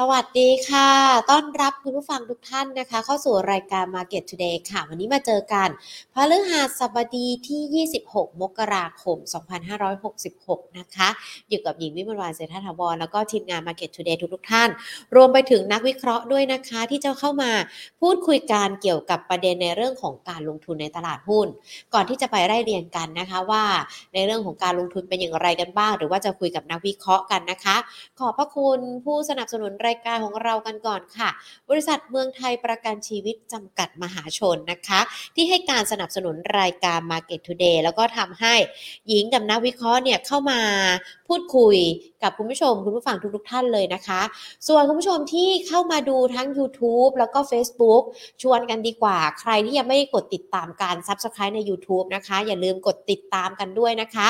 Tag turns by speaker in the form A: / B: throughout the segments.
A: สวัสดีค่ะ ต้อนรับคุณผู้ฟังทุกท่านนะคะ เข้าสู่รายการ Market Today ค่ะ วันนี้มาเจอกันพฤหัสบดีที่ 26 มกราคม 2566 นะคะ อยู่กับหญิงวิมลวานเศรษฐถาวรแล้วก็ทีมงาน Market Today ทุกๆท่าน รวมไปถึงนักวิเคราะห์ด้วยนะคะ ที่จะเข้ามาพูดคุยกันเกี่ยวกับประเด็นในเรื่องของการลงทุนในตลาดหุ้น ก่อนที่จะไปไล่เรียงกันนะคะว่า ในเรื่องของการลงทุนเป็นอย่างไรกันบ้าง หรือว่าจะคุยกับนักวิเคราะห์กันนะคะ ขอบพระคุณผู้สนับสนุนรายการของเรากันก่อนค่ะ บริษัทเมืองไทยประกันชีวิตจำกัดมหาชนนะคะ ที่ให้การสนับสนุนรายการ Market Today แล้วก็ทำให้หญิงกับนักวิเคราะห์เนี่ยเข้ามาพูดคุยกับคุณผู้ชม คุณผู้ฟังทุกๆท่านเลยนะคะ ส่วนคุณผู้ชมที่เข้ามาดูทั้ง YouTube แล้วก็ Facebook ชวนกันดีกว่า ใครที่ยังไม่ได้กดติดตามการ Subscribe ใน YouTube นะคะ อย่าลืมกดติดตามกันด้วยนะคะ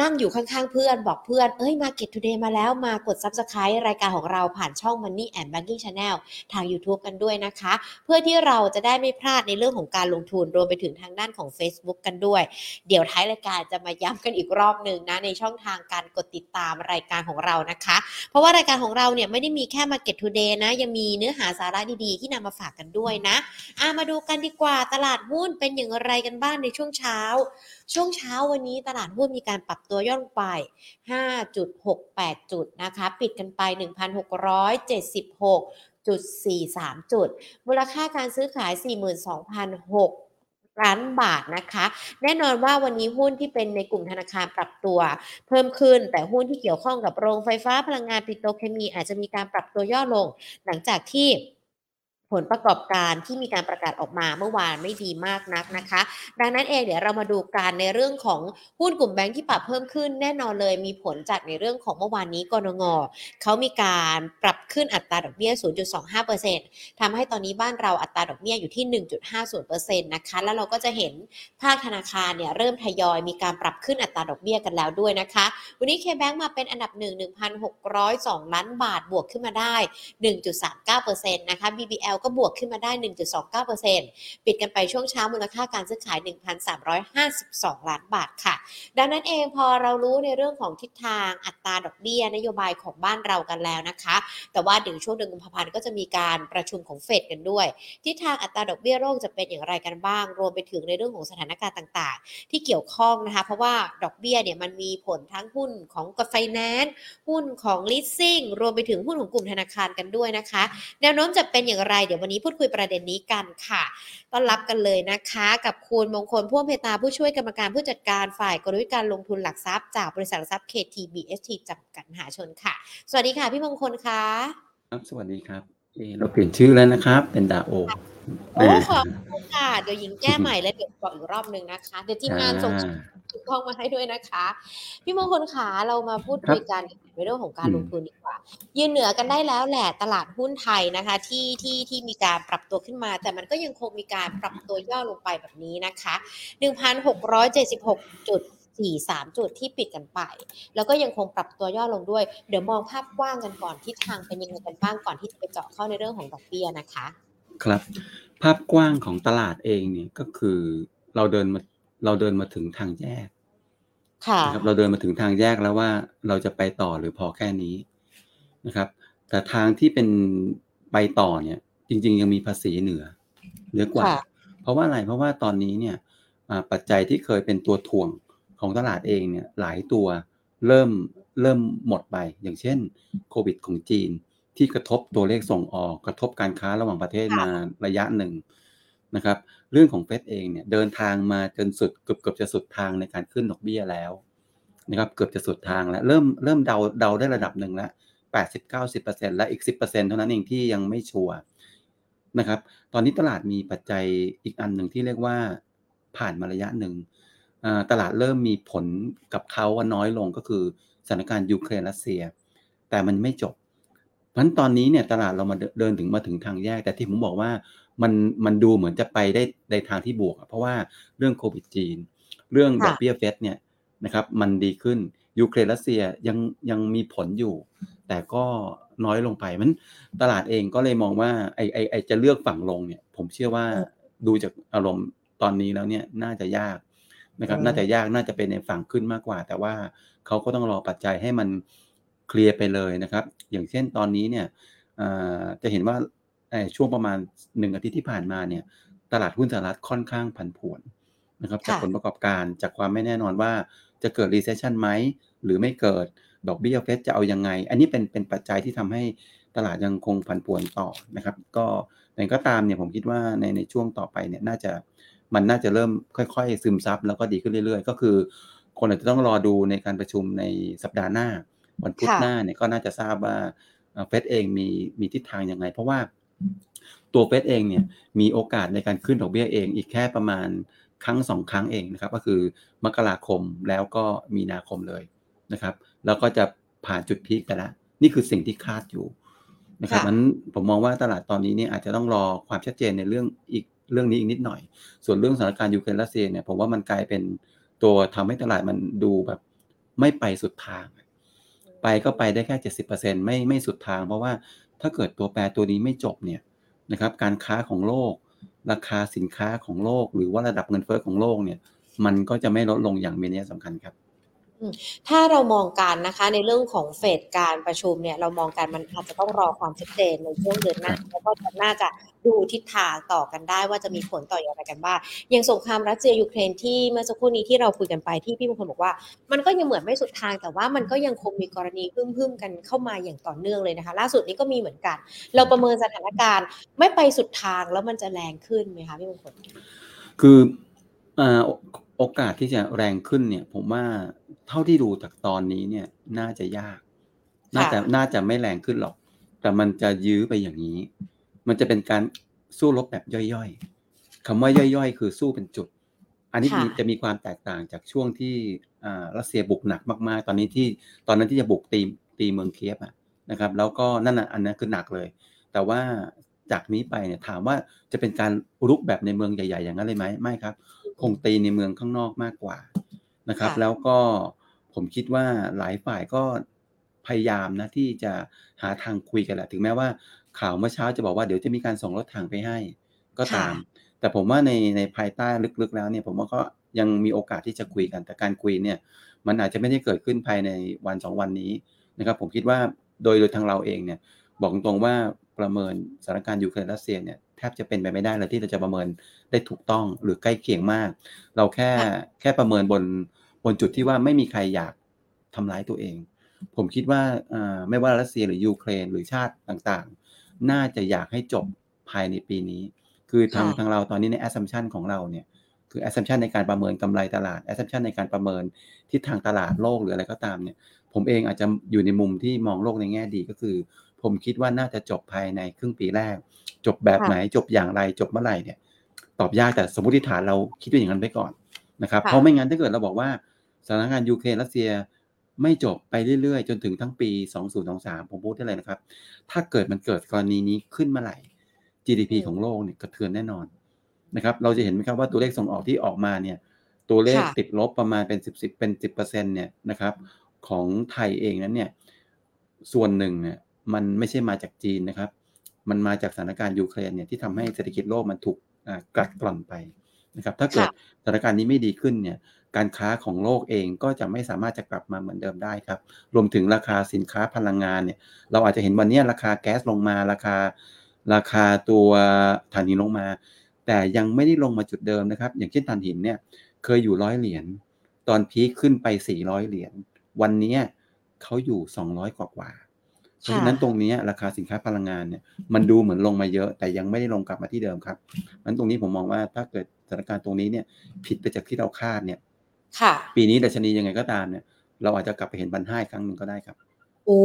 A: นั่งอยู่ข้างๆเพื่อนบอกเพื่อน เอ้ย Market Today มาแล้วมากด Subscribe รายการของเราผ่านช่อง Money and Banking Channel ทาง YouTube กันด้วยนะคะ เพื่อที่เราจะได้ไม่พลาดในเรื่องของการลงทุนรวมไปถึงทางด้านของ Facebook กันด้วย เดี๋ยวท้ายรายการจะมาย้ำกันอีกรอบหนึ่งนะในช่องทางการกดติดตามรายการของเรานะคะ เพราะว่ารายการของเราเนี่ยไม่ได้มีแค่ Market Today นะยังมีเนื้อหาสาระดีๆ ที่นำมาฝากกันด้วยนะอะมาดูกันดีกว่าตลาดหุ้นเป็นอย่างไรกันบ้างในช่วงเช้าช่วงเช้าวันนี้ตลาดหุ้นมีการปรับตัวย่อลงไป 5.68 จุดนะคะ ปิดกันไป 1,676จุด43 จุด มูลค่าการซื้อขาย 42,006ล้านบาทนะคะ แน่นอนว่าวันนี้หุ้นที่เป็นในกลุ่มธนาคารปรับตัว เพิ่มขึ้น แต่หุ้นที่เกี่ยวข้องกับโรงไฟฟ้าพลังงานปิโตรเคมีอาจจะมีการปรับตัวย่อลง หลังจากที่ ผลประกอบการที่มีการประกาศออกมาเมื่อวานไม่ดีมากนักนะคะ ดังนั้นเองเดี๋ยวเรามาดูการในเรื่องของหุ้นกลุ่มแบงค์ที่ปรับเพิ่มขึ้นแน่นอนเลยมีผลจากในเรื่องของเมื่อวานนี้กรงงเขามีการปรับขึ้นอัตราดอกเบี้ย 0.25%ทำให้ตอนนี้บ้านเราอัตราดอกเบี้ยอยู่ที่ 1.50%นะคะแล้วเราก็จะเห็นภาคธนาคารเนี่ยเริ่มทยอยมีการปรับขึ้นอัตราดอกเบี้ยกันแล้วด้วยนะคะ วันนี้เคแบงมาเป็นอันดับ 1 1,602 ล้านบาทบวกขึ้นมาได้ 1.39%นะคะ BBL ก็บวกขึ้นมาได้ 1.29%ปิดกันไปช่วงเช้ามูลค่าการซื้อขาย 1,352 ล้านบาทค่ะ ดังนั้นเองพอเรารู้ในเรื่องของทิศทางอัตราดอกเบี้ยนโยบายของบ้านเรากันแล้วนะคะ แต่ว่าเดี๋ยวช่วงเดือนกุมภาพันธ์ก็จะมีการประชุมของเฟดกันด้วย ทิศทางอัตราดอกเบี้ยโลกจะเป็นอย่างไรกันบ้าง รวมไปถึงในเรื่องของสถานการณ์ต่างๆ ที่เกี่ยวข้องนะคะ เพราะว่าดอกเบี้ยเนี่ยมันมีผลทั้งหุ้นของกไฟแนนซ์หุ้นของ leasing รวมไปถึงหุ้นของกลุ่มธนาคารกันด้วยนะคะ แนวโน้มจะเป็นอย่างไรเดี๋ยววันนี้พูดคุยประเด็นนี้กันค่ะต้อนรับกันเลยนะคะ กับคุณมงคลพ่วงเพตาผู้ช่วยกรรมการผู้จัดการฝ่ายกลยุทธ์การลงทุนหลักทรัพย์จากบริษัทหลักทรัพย์ KTBST จำกัดมหาชนค่ะ สวัสดีค่ะพี่มงคลค่ะ
B: ครับสวัสดีครับเอ่อเราเปลี่ยนชื่อแล้วนะครับ เป็นดาโอ
A: โอ้ขอบคุณค่ะเดี๋ยวหญิงแก้ใหม่แล้วเดี๋ยวบอกอีกรอบหนึ่งนะคะ เดี๋ยวทีมงานส่ง
B: อ่า
A: ถูกต้องมาให้ด้วยนะคะ พี่มงคลขาเรามาพูดคุยกันในเรื่องของการ
B: อืม
A: ลงทุนดีกว่า ยืนเหนือกันได้แล้วแหละตลาดหุ้นไทยนะคะ ที่ที่ที่มีการปรับตัวขึ้นมา แต่มันก็ยังคงมีการปรับตัวย่อลงไปแบบนี้นะคะ1,676จุด43จุดที่ปิดกันไป แล้วก็ยังคงปรับตัวย่อลงด้วย เดี๋ยวมองภาพกว้างกันก่อนทิศทางเป็นยังไงกันบ้างก่อนที่จะไปเจาะเข้าในเรื่องของดอกเบี้ยนะคะ
B: ครับ ภาพกว้างของตลาดเองเนี่ยก็คือเราเดินมาเราเดินมาถึงทางแยก
A: ค่ะ
B: นะครับเราเดินมาถึงทางแยกแล้วว่าเราจะไปต่อหรือพอแค่นี้นะครับ แต่ทางที่เป็นไปต่อเนี่ย จริง ๆ ยังมีภาษีเหนือเหนือกว่า
A: ค่ะ
B: เพราะว่าอะไรเพราะว่าตอนนี้เนี่ยอ่าปัจจัยที่เคยเป็นตัวถ่วงของตลาดเองเนี่ยหลายตัวเริ่มเริ่มหมดไป อย่างเช่นโควิดของจีน ที่กระทบตัวเลขส่งออกกระทบการค้าระหว่างประเทศ
A: ค่ะ
B: มาระยะหนึ่งนะครับ เรื่องของเฟดเองเนี่ยเดินทางมาจนสุดเกือบเกือบจะสุดทางในการขึ้นดอกเบี้ยแล้วนะครับเกือบจะสุดทางแล้วเริ่มเริ่มเดาเดาได้ระดับหนึ่งแล้วแปดสิบเก้าสิบเปอร์เซ็นและอีกสิบเปอร์เซ็นเท่านั้นเองที่ยังไม่ชัวร์นะครับ ตอนนี้ตลาดมีปัจจัยอีกอันหนึ่งที่เรียกว่าผ่านมาระยะหนึ่งอ่าตลาดเริ่มมีผลกับเขาว่าน้อยลงก็คือสถานการณ์ยูเครนรัสเซีย แต่มันไม่จบ เพราะฉะนั้นตอนนี้เนี่ยตลาดเรามาเดินเดินถึงมาถึงทางแยก แต่ที่ผมบอกว่ามันมันดูเหมือนจะไปได้ในทางที่บวกอะเพราะว่าเรื่องโควิดจีน เรื่องดอก
A: ค่ะ
B: เบี้ยเฟดเนี่ยนะครับมันดีขึ้นยูเครนรัสเซียยังยังมีผลอยู่ แต่ก็น้อยลงไปมันตลาดเองก็เลยมองว่าไอไอไอจะเลือกฝั่งลงเนี่ย ผมเชื่อว่าดูจากอารมณ์ตอนนี้แล้วเนี่ยน่าจะยากนะครับ
A: อืม
B: น่าจะยากน่าจะเป็นในฝั่งขึ้นมากกว่า แต่ว่าเขาก็ต้องรอปัจจัยให้มัน เคลียร์ไปเลยนะครับ อย่างเช่นตอนนี้เนี่ยจะเห็นว่าช่วงประมาณหนึ่งอาทิตย์ที่ผ่านมาเนี่ยตลาดหุ้นสหรัฐค่อนข้างผันผวนนะครับจากผลประกอบการจากความไม่แน่นอนว่าจะเกิด recession ไหมหรือไม่เกิดดอกเบี้ยเฟดจะเอายังไง อันนี้เป็นเป็นปัจจัยที่ทำให้ตลาดยังคงผันผวนต่อนะครับ ก็แต่ก็ตามเนี่ยผมคิดว่าในในช่วงต่อไปเนี่ยน่าจะมันน่าจะเริ่มค่อย ๆ ซึมซับแล้วก็ดีขึ้นเรื่อย ๆ ก็คือ คนอาจจะต้องรอดูในการประชุมในสัปดาห์หน้า วันพุธหน้าเนี่ยก็น่าจะทราบว่าเฟดเองมีมีทิศทางยังไง เพราะว่าตัวเฟดเองเนี่ยมีโอกาสในการขึ้นดอกเบี้ยเองอีกแค่ประมาณครั้งสองครั้งเองนะครับ ก็คือมกราคมแล้วก็มีนาคมเลยนะครับ แล้วก็จะผ่านจุดพีคไปแล้วนี่คือสิ่งที่คาดอยู่นะครับนั้นผมมองว่าตลาดตอนนี้เนี่ยอาจจะต้องรอความชัดเจนในเรื่องอีกเรื่องนี้อีกนิดหน่อย ส่วนเรื่องสถานการณ์ยูเครนรัสเซียเนี่ยผมว่ามันกลายเป็นตัวทำให้ตลาดมันดูแบบไม่ไปสุดทาง ไปก็ไปได้แค่เจ็ดสิบเปอร์เซ็นไม่ไม่สุดทาง เพราะว่าถ้าเกิดตัวแปรตัวนี้ไม่จบเนี่ยนะครับการค้าของโลก ราคาสินค้าของโลก หรือว่าระดับเงินเฟ้อของโลกเนี่ยมันก็จะไม่ลดลงอย่างมีนัยสำคัญครับ
A: ถ้าเรามองการนะคะในเรื่องของเฟดการประชุมเนี่ยเรามองการมันอาจจะต้องรอความชัดเจนในช่วงเดือนหน้าแล้วก็น่าจะดูทิศทางต่อกันได้ว่าจะมีผลต่ออย่างไรกันบ้างอย่างสงครามรัสเซียยูเครนที่เมื่อสักครู่นี้ที่เราคุยกันไปที่พี่มงคลบอกว่า มันก็ยังเหมือนไม่สุดทาง แต่ว่ามันก็ยังคงมีกรณีพึ่มๆกันเข้ามาอย่างต่อเนื่องเลยนะคะ ล่าสุดนี้ก็มีเหมือนกัน เราประเมินสถานการณ์ไม่ไปสุดทางแล้วมันจะแรงขึ้นไหมคะพี่มงคล
B: คือโอกาสที่จะแรงขึ้นเนี่ยผมว่า เท่าที่ดูจากตอนนี้เนี่ย น่าจะยาก น่าจะน่าจะไม่แรงขึ้นหรอก แต่มันจะยื้อไปอย่างนี้ มันจะเป็นการสู้รบแบบย่อยๆคำว่าย่อยๆ คือสู้เป็นจุด อันนี้จะมีความแตกต่างจากช่วงที่รัสเซียบุกหนักมากๆ ตอนนี้ที่ตอนนั้นที่จะบุกตีตีเมืองเคียบนะครับ แล้วก็นั่นอันนั้นคือหนักเลย แต่ว่าจากนี้ไปเนี่ยถามว่าจะเป็นการรุกแบบในเมืองใหญ่ ๆ อย่างนั้นเลยไหมไม่ครับ คงตีในเมืองข้างนอกมากกว่านะครับ แล้วก็ ผมคิดว่าหลายฝ่ายก็พยายามนะที่จะหาทางคุยกันแหละถึงแม้ว่าข่าวเมื่อเช้าจะบอกว่าเดี๋ยวจะมีการส่งรถถังไปให้ก็ตาม แต่ผมว่าในในภายใต้ลึกๆแล้วเนี่ยผมว่าก็ยังมีโอกาสที่จะคุยกันแต่การคุยเนี่ย มันอาจจะไม่ได้เกิดขึ้นภายในวันสองวันนี้นะครับ ผมคิดว่าโดยโดยทางเราเองเนี่ย บอกตรงว่าประเมินสถานการณ์ยูเครนรัสเซียเนี่ยแทบจะเป็นไปไม่ได้เลยที่เราจะประเมินได้ถูกต้องหรือใกล้เคียงมาก เราแค่แค่ประเมินบน บนจุดที่ว่าไม่มีใครอยากทำร้ายตัวเอง ผมคิดว่าไม่ว่ารัสเซียหรือยูเครนหรือชาติต่างๆ น่าจะอยากให้จบภายในปีนี้ คือทางทางเราตอนนี้ใน assumption ของเราเนี่ยคือ assumption ในการประเมินกำไรตลาด assumption ในการประเมินทิศทางตลาดโลกหรืออะไรก็ตามเนี่ย ผมเองอาจจะอยู่ในมุมที่มองโลกในแง่ดีก็คือ ผมคิดว่าน่าจะจบภายในครึ่งปีแรก จบแบบไหนจบอย่างไรจบเมื่อไหร่เนี่ย ตอบยากแต่สมมติฐานเราคิดว่าอย่างนั้นไปก่อนนะครับ เพราะไม่งั้นถ้าเกิดเราบอกว่า สถานการณ์ยูเครนรัสเซียไม่จบไปเรื่อยๆ จนถึงทั้งปี 2023 ผมพูดได้เลยนะครับ ถ้าเกิดมันเกิดกรณีนี้ขึ้นเมื่อไหร่ GDP ของโลกเนี่ยกระเทือนแน่นอนนะครับ เราจะเห็นไหมครับว่าตัวเลขส่งออกที่ออกมาเนี่ย ตัวเลขติดลบประมาณเป็น 10 10เป็น 10%เนี่ยนะครับ ของไทยเองนั้นเนี่ย ส่วนหนึ่งเนี่ยมันไม่ใช่มาจากจีนนะครับ มันมาจากสถานการณ์ยูเครนเนี่ยที่ทำให้เศรษฐกิจโลกมันถูกกัดกร่อนไปนะครับ ถ้าเกิดสถานการณ์นี้ไม่ดีขึ้นเนี่ย การค้าของโลกเองก็จะไม่สามารถจะกลับมาเหมือนเดิมได้ครับ รวมถึงราคาสินค้าพลังงานเนี่ย เราอาจจะเห็นวันนี้ราคาแก๊สลงมาราคา ราคาตัวถ่านหินลงมา แต่ยังไม่ได้ลงมาจุดเดิมนะครับ อย่างเช่นถ่านหินเนี่ยเคยอยู่ร้อยเหรียญตอนพีคขึ้นไปสี่ร้อยเหรียญวันนี้เขาอยู่สองร้อยกว่าเพราะฉะนั้นตรงนี้ราคาสินค้าพลังงานเนี่ยมันดูเหมือนลงมาเยอะ แต่ยังไม่ได้ลงกลับมาที่เดิมครับนั้นตรงนี้ผมมองว่าถ้าเกิดสถานการณ์ตรงนี้เนี่ยผิดไปจากที่เราคาดเนี่ย ปีนี้ดัชนียังไงก็ตามเนี่ย เราอาจจะกลับไปเห็นบันห้าครั้งหนึ่งก็ได้ครับ
A: โอ้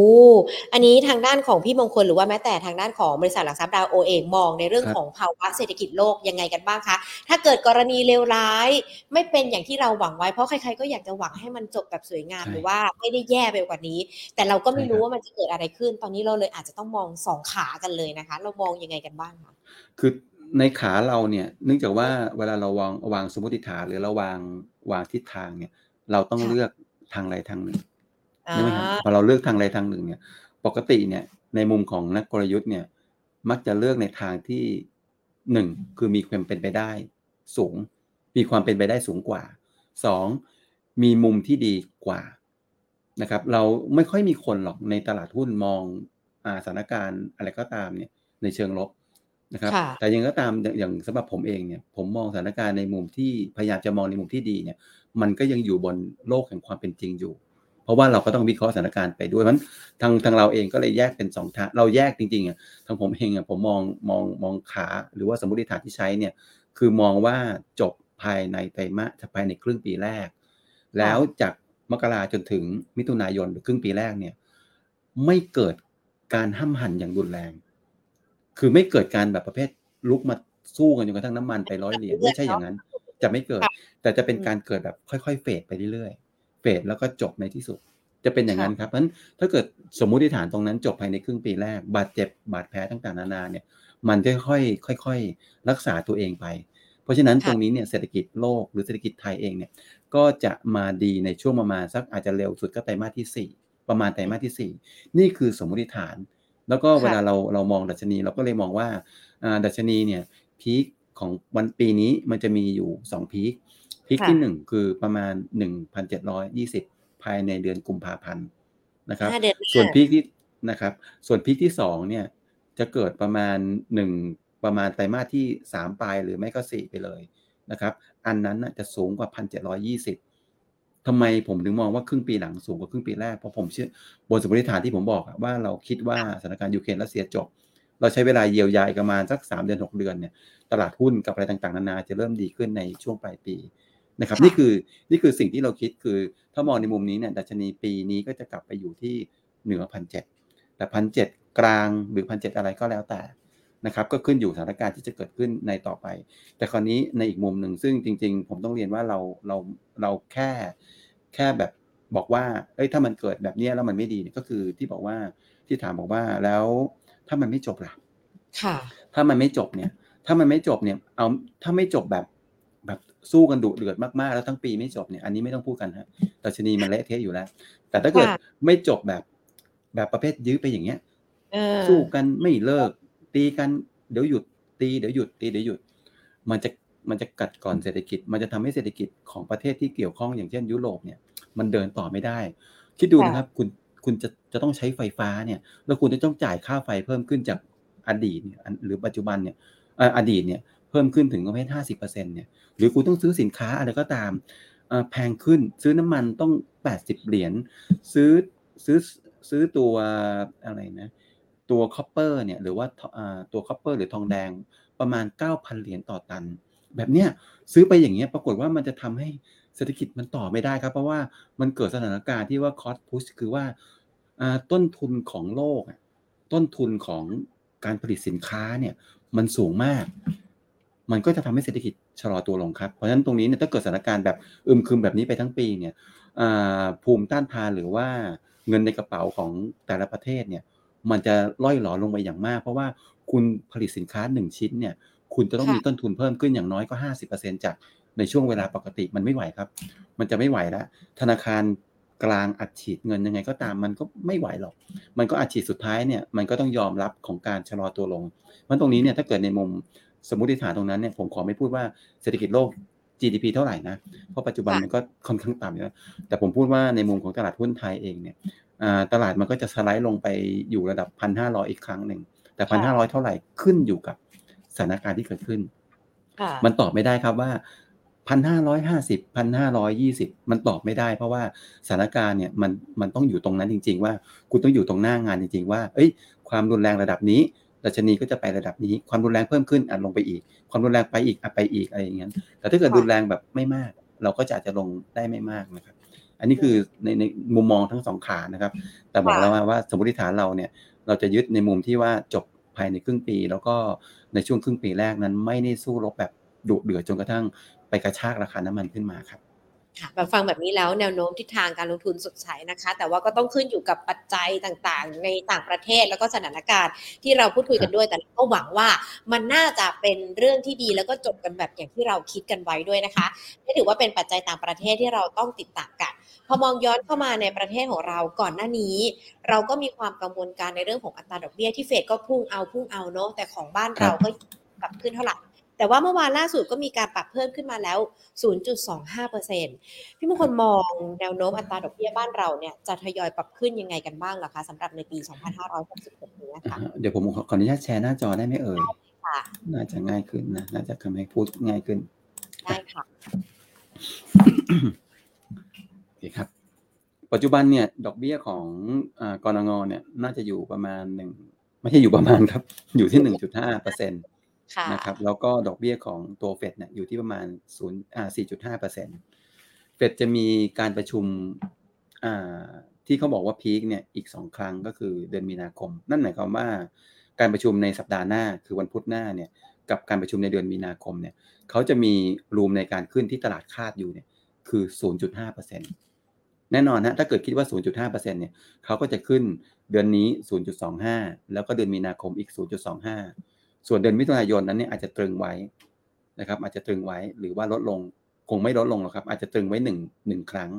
A: อันนี้ทางด้านของพี่มงคลหรือว่าแม้แต่ทางด้านของบริษัทหลักทรัพย์ดาวโอเองมองในเรื่องของภาวะเศรษฐกิจโลกยังไงกันบ้างคะ ถ้าเกิดกรณีเลวร้าย ไม่เป็นอย่างที่เราหวังไว้เพราะใครๆก็อยากจะหวังให้มันจบแบบสวยงามหรือว่าไม่ได้แย่ไปกว่านี้ แต่เราก็ไม่รู้ว่ามันจะเกิดอะไรขึ้น ตอนนี้เราเลยอาจจะต้องมองสองขากันเลยนะคะ เรามองยังไงกันบ้างคะ
B: คือ ในขาเราเนี่ยเนื่องจากว่าเวลาเราวางวางสมมติฐานหรือเราวางวางทิศทางเนี่ย เราต้องเลือกทางใดทางหนึ่งใช่ไหมครับพอเราเลือกทางใดทางหนึ่งเนี่ย ปกติเนี่ย ในมุมของนักกลยุทธ์เนี่ย มักจะเลือกในทางที่หนึ่งคือมีความเป็นไปได้ สูง มีความเป็นไปได้สูงกว่าสองมีมุมที่ดีกว่านะครับ เราไม่ค่อยมีคนหรอกในตลาดหุ้นมองสถานการณ์อะไรก็ตามเนี่ย ในเชิงลบ นะครับ
A: ค่ะ
B: แต่ยังก็ตามอย่างอย่างสำหรับผมเองเนี่ยผมมองสถานการณ์ในมุมที่พยายามจะมองในมุมที่ดีเนี่ย มันก็ยังอยู่บนโลกแห่งความเป็นจริงอยู่ เพราะว่าเราก็ต้องวิเคราะห์สถานการณ์ไปด้วยเพราะฉะนั้นทางทางเราเองก็เลยแยกเป็นสองทางเราแยกจริงๆอะทางผมเองอะผมมองมองมองขาหรือว่าสมมติฐานที่ใช้เนี่ยคือมองว่าจบภายในไตรมาสภายในครึ่งปีแรก แล้วจากมกราจนถึงมิถุนายนหรือครึ่งปีแรกเนี่ย ไม่เกิดการห้ำหั่นอย่างรุนแรง คือไม่เกิดการแบบประเภทลุกมาสู้กันจนกระทั่งน้ำมันไปร้อยเหรียญไม่ใช่อย่างนั้น จะไม่เกิด แต่จะเป็นการเกิดแบบค่อยๆเฟดไปเรื่อยๆเฟดแล้วก็จบในที่สุด จะเป็นอย่างนั้นครับเพราะฉะนั้นถ้าเกิดสมมุติฐานตรงนั้นจบภายในครึ่งปีแรก บาดเจ็บบาดแผลต่างๆนานาเนี่ย มันค่อยๆค่อย ๆ รักษาตัวเองไป เพราะฉะนั้นตรงนี้เนี่ยเศรษฐกิจโลกหรือเศรษฐกิจไทยเองเนี่ยก็จะมาดีในช่วงประมาณสักอาจจะเร็วสุดก็ไตรมาสที่ 4 ประมาณไตรมาสที่ 4 นี่คือสมมติฐาน แล้วก็เวลาเราเรามองดัชนี เราก็เลยมองว่าดัชนีเนี่ยพีคของวันปีนี้มันจะมีอยู่2พีคพีคที่ 1 คือประมาณ 1,720 ภายในเดือนกุมภาพันธ์นะครับ ส่วนพีคที่นะครับ ส่วนพีคที่2เนี่ยจะเกิดประมาณ 1 ประมาณไตรมาสที่ 3 ปลายหรือไม่ก็ 4 ไปเลยนะครับ อันนั้นจะสูงกว่า 1,720 ทำไมผมถึงมองว่าครึ่งปีหลังสูงกว่าครึ่งปีแรกเพราะผมเชื่อบนสมมติฐานที่ผมบอกอะว่าเราคิดว่าสถานการณ์ยูเครนรัสเซียจบ เราใช้เวลาเยียวยาอีกประมาณสักสามเดือนหกเดือนเนี่ยตลาดหุ้นกับอะไรต่างๆ นานาจะเริ่มดีขึ้นในช่วงปลายปีนะครับ
A: ค่ะ
B: นี่คือนี่คือสิ่งที่เราคิดคือ ถ้ามองในมุมนี้เนี่ยดัชนีปีนี้ก็จะกลับไปอยู่ที่เหนือพันเจ็ดแต่พันเจ็ดกลางหรือพันเจ็ดอะไรก็แล้วแต่ นะครับก็ขึ้นอยู่สถานการณ์ที่จะเกิดขึ้นในต่อไป แต่คราวนี้ในอีกมุมหนึ่งซึ่งจริง ๆ ผมต้องเรียนว่าเราเราเราแค่แค่แบบบอกว่าเอ้ยถ้ามันเกิดแบบเนี้ยแล้วมันไม่ดีเนี่ยก็คือที่บอกว่าที่ถามบอกว่าแล้วถ้ามันไม่จบล่ะ
A: ค่ะ
B: ถ้ามันไม่จบเนี่ย ถ้ามันไม่จบเนี่ยเอาถ้าไม่จบแบบแบบสู้กันดุเดือดมากๆ แล้วทั้งปีไม่จบเนี่ยอันนี้ไม่ต้องพูดกันฮะดัชนีมันเละเทะอยู่แล้ว แต่ถ้าเกิด
A: ค่ะ
B: ไม่จบแบบแบบประเภทยื้อไปอย่างเงี้ย
A: เออ
B: สู้กันไม่เลิก ตีกันเดี๋ยวหยุดตีเดี๋ยวหยุดตีเดี๋ยวหยุด มันจะมันจะกัดก่อนเศรษฐกิจ มันจะทำให้เศรษฐกิจของประเทศที่เกี่ยวข้องอย่างเช่นยุโรปเนี่ย มันเดินต่อไม่ได้ คิดดูนะครับคุณคุณจะจะต้องใช้ไฟฟ้าเนี่ยแล้วคุณจะต้องจ่ายค่าไฟเพิ่มขึ้นจากอดีตเนี่ยอันหรือปัจจุบันเนี่ยเอ่ออดีตเนี่ยเพิ่มขึ้นถึงประมาณห้าสิบเปอร์เซ็นต์เนี่ยหรือคุณต้องซื้อสินค้าอะไรก็ตามเอ่อแพงขึ้นซื้อน้ำมันต้องแปดสิบเหรียญซื้อซื้อซื้อตัวอะไรนะ ตัว copper เนี่ยหรือว่าตัว copper หรือทองแดงประมาณ 9,000 เหรียญต่อตัน แบบเนี้ยซื้อไปอย่างเงี้ยปรากฏว่ามันจะทำให้เศรษฐกิจมันต่อไม่ได้ครับ เพราะว่ามันเกิดสถานการณ์ที่ว่าคอสพุชคือว่าต้นทุนของโลก ต้นทุนของการผลิตสินค้าเนี่ยมันสูงมาก มันก็จะทำให้เศรษฐกิจชะลอตัวลงครับ เพราะฉะนั้นตรงนี้เนี่ยถ้าเกิดสถานการณ์แบบอึมครึมแบบนี้ไปทั้งปีเนี่ยภูมิต้านทานหรือว่าเงินในกระเป๋าของแต่ละประเทศเนี่ย มันจะล่อยหลอลงไปอย่างมาก เพราะว่าคุณผลิตสินค้าหนึ่งชิ้นเนี่ย คุณจะต้อง
A: ค่ะ
B: มีต้นทุนเพิ่มขึ้นอย่างน้อยก็ห้าสิบเปอร์เซ็นจากในช่วงเวลาปกติมันไม่ไหวครับ มันจะไม่ไหวแล้วธนาคารกลางอัดฉีดเงินยังไงก็ตามมันก็ไม่ไหวหรอก มันก็อัดฉีดสุดท้ายเนี่ยมันก็ต้องยอมรับของการชะลอตัวลง เพราะตรงนี้เนี่ยถ้าเกิดในมุมสมมติฐานตรงนั้นเนี่ยผมขอไม่พูดว่าเศรษฐกิจโลก GDP เท่าไหร่นะ เพราะปัจจุบัน
A: ค่ะ
B: มันก็ค่อนข้างต่ำอยู่แล้วแต่ผมพูดว่าในมุมของตลาดหุ้นไทยเองเนี่ยอ่า ตลาดมันก็จะสไลด์ลงไปอยู่ระดับพันห้าร้อยอีกครั้งหนึ่ง แต่พันห้าร้อยเท่าไหร่ขึ้นอยู่กับสถานการณ์ที่เกิดขึ้น
A: ค่ะ
B: มันตอบไม่ได้ครับว่าพันห้าร้อยห้าสิบพันห้าร้อยยี่สิบมันตอบไม่ได้ เพราะว่าสถานการณ์เนี่ยมันมันต้องอยู่ตรงนั้นจริง ๆ ว่าคุณต้องอยู่ตรงหน้างานจริง ๆ ว่า เอ้ย ความรุนแรงระดับนี้ดัชนีก็จะไประดับนี้ ความรุนแรงเพิ่มขึ้นอาจลงไปอีก ความรุนแรงไปอีกอาจไปอีกอะไรอย่างเงี้ยแต่ถ้าเกิด
A: ค่ะ
B: รุนแรงแบบไม่มาก เราก็จะอาจจะลงได้ไม่มากนะครับ อันนี้คือในในมุมมองทั้งสองขานะครับ แต่บอกแล้วว่าว่าสมมติฐานเราเนี่ย เราจะยึดในมุมที่ว่าจบภายในครึ่งปี แล้วก็ในช่วงครึ่งปีแรกนั้น ไม่ได้สู้รบแบบดุเดือดจนกระทั่งไปกระชากราคาน้ำมันขึ้นมาครับ
A: ค่ะแบบฟังแบบนี้แล้วแนวโน้มทิศทางการลงทุนสดใสนะคะ แต่ว่าก็ต้องขึ้นอยู่กับปัจจัยต่างๆ ในต่างประเทศแล้วก็สถานการณ์ที่เราพูดคุยกันด้วย แต่เราก็หวังว่ามันน่าจะเป็นเรื่องที่ดีแล้วก็จบกันแบบอย่างที่เราคิดกันไว้ด้วยนะคะนี่ถือว่าเป็นปัจจัยต่างประเทศที่เราต้องติดตามกัน พอมองย้อนเข้ามาในประเทศของเราก่อนหน้านี้ เราก็มีความกังวลการในเรื่องของอัตราดอกเบี้ยที่เฟดก็พุ่งเอาพุ่งเอาเนาะแต่ของบ้านเราก็กลับขึ้นเท่าไหร่แต่ว่าเมื่อวานล่าสุดก็มีการปรับเพิ่มขึ้นมาแล้ว 0.25%พี่มงคลมองแนวโน้มอัตราดอกเบี้ยบ้านเราเนี่ยจะทยอยปรับขึ้นยังไงกันบ้างล่ะคะสำหรับในปี 2566 นี้ค่ะ
B: เดี๋ยวผมขอขออนุญาตแชร์หน้าจอได้ไหมเอ่ย
A: ค่ะ
B: น่าจะง่ายขึ้นนะ น่าจะทำให้พูดง่ายขึ้น
A: ได้ค่ะ
B: โอเคครับ ปัจจุบันเนี่ยดอกเบี้ยของอากรงงเนี่ยน่าจะอยู่ประมาณหนึ่งไม่ใช่อยู่ประมาณครับ อยู่ที่หนึ่งจุดห้าเปอร์เซ็นต
A: ค่ะ
B: นะครับแล้วก็ดอกเบี้ยของตัวเฟดเนี่ยอยู่ที่ประมาณศูนย์อ่าสี่จุดห้าเปอร์เซ็นเฟดจะมีการประชุมอ่าที่เขาบอกว่าพีคเนี่ยอีกสองครั้งก็คือเดือนมีนาคม นั่นหมายความว่าการประชุมในสัปดาห์หน้าคือวันพุธหน้าเนี่ยกับการประชุมในเดือนมีนาคมเนี่ยเขาจะมีรูมในการขึ้นที่ตลาดคาดอยู่เนี่ย คือ 0.5%แน่นอนฮะถ้าเกิดคิดว่า 0.5%เนี่ยเขาก็จะขึ้นเดือนนี้ 0.25 แล้วก็เดือนมีนาคมอีก 0.25 ส่วนเดือนมิถุนายนนั้นเนี่ยอาจจะตรึงไว้นะครับอาจจะตรึงไว้หรือว่าลดลงคงไม่ลดลงหรอกครับ อาจจะตรึงไว้หนึ่งหนึ่งครั้ง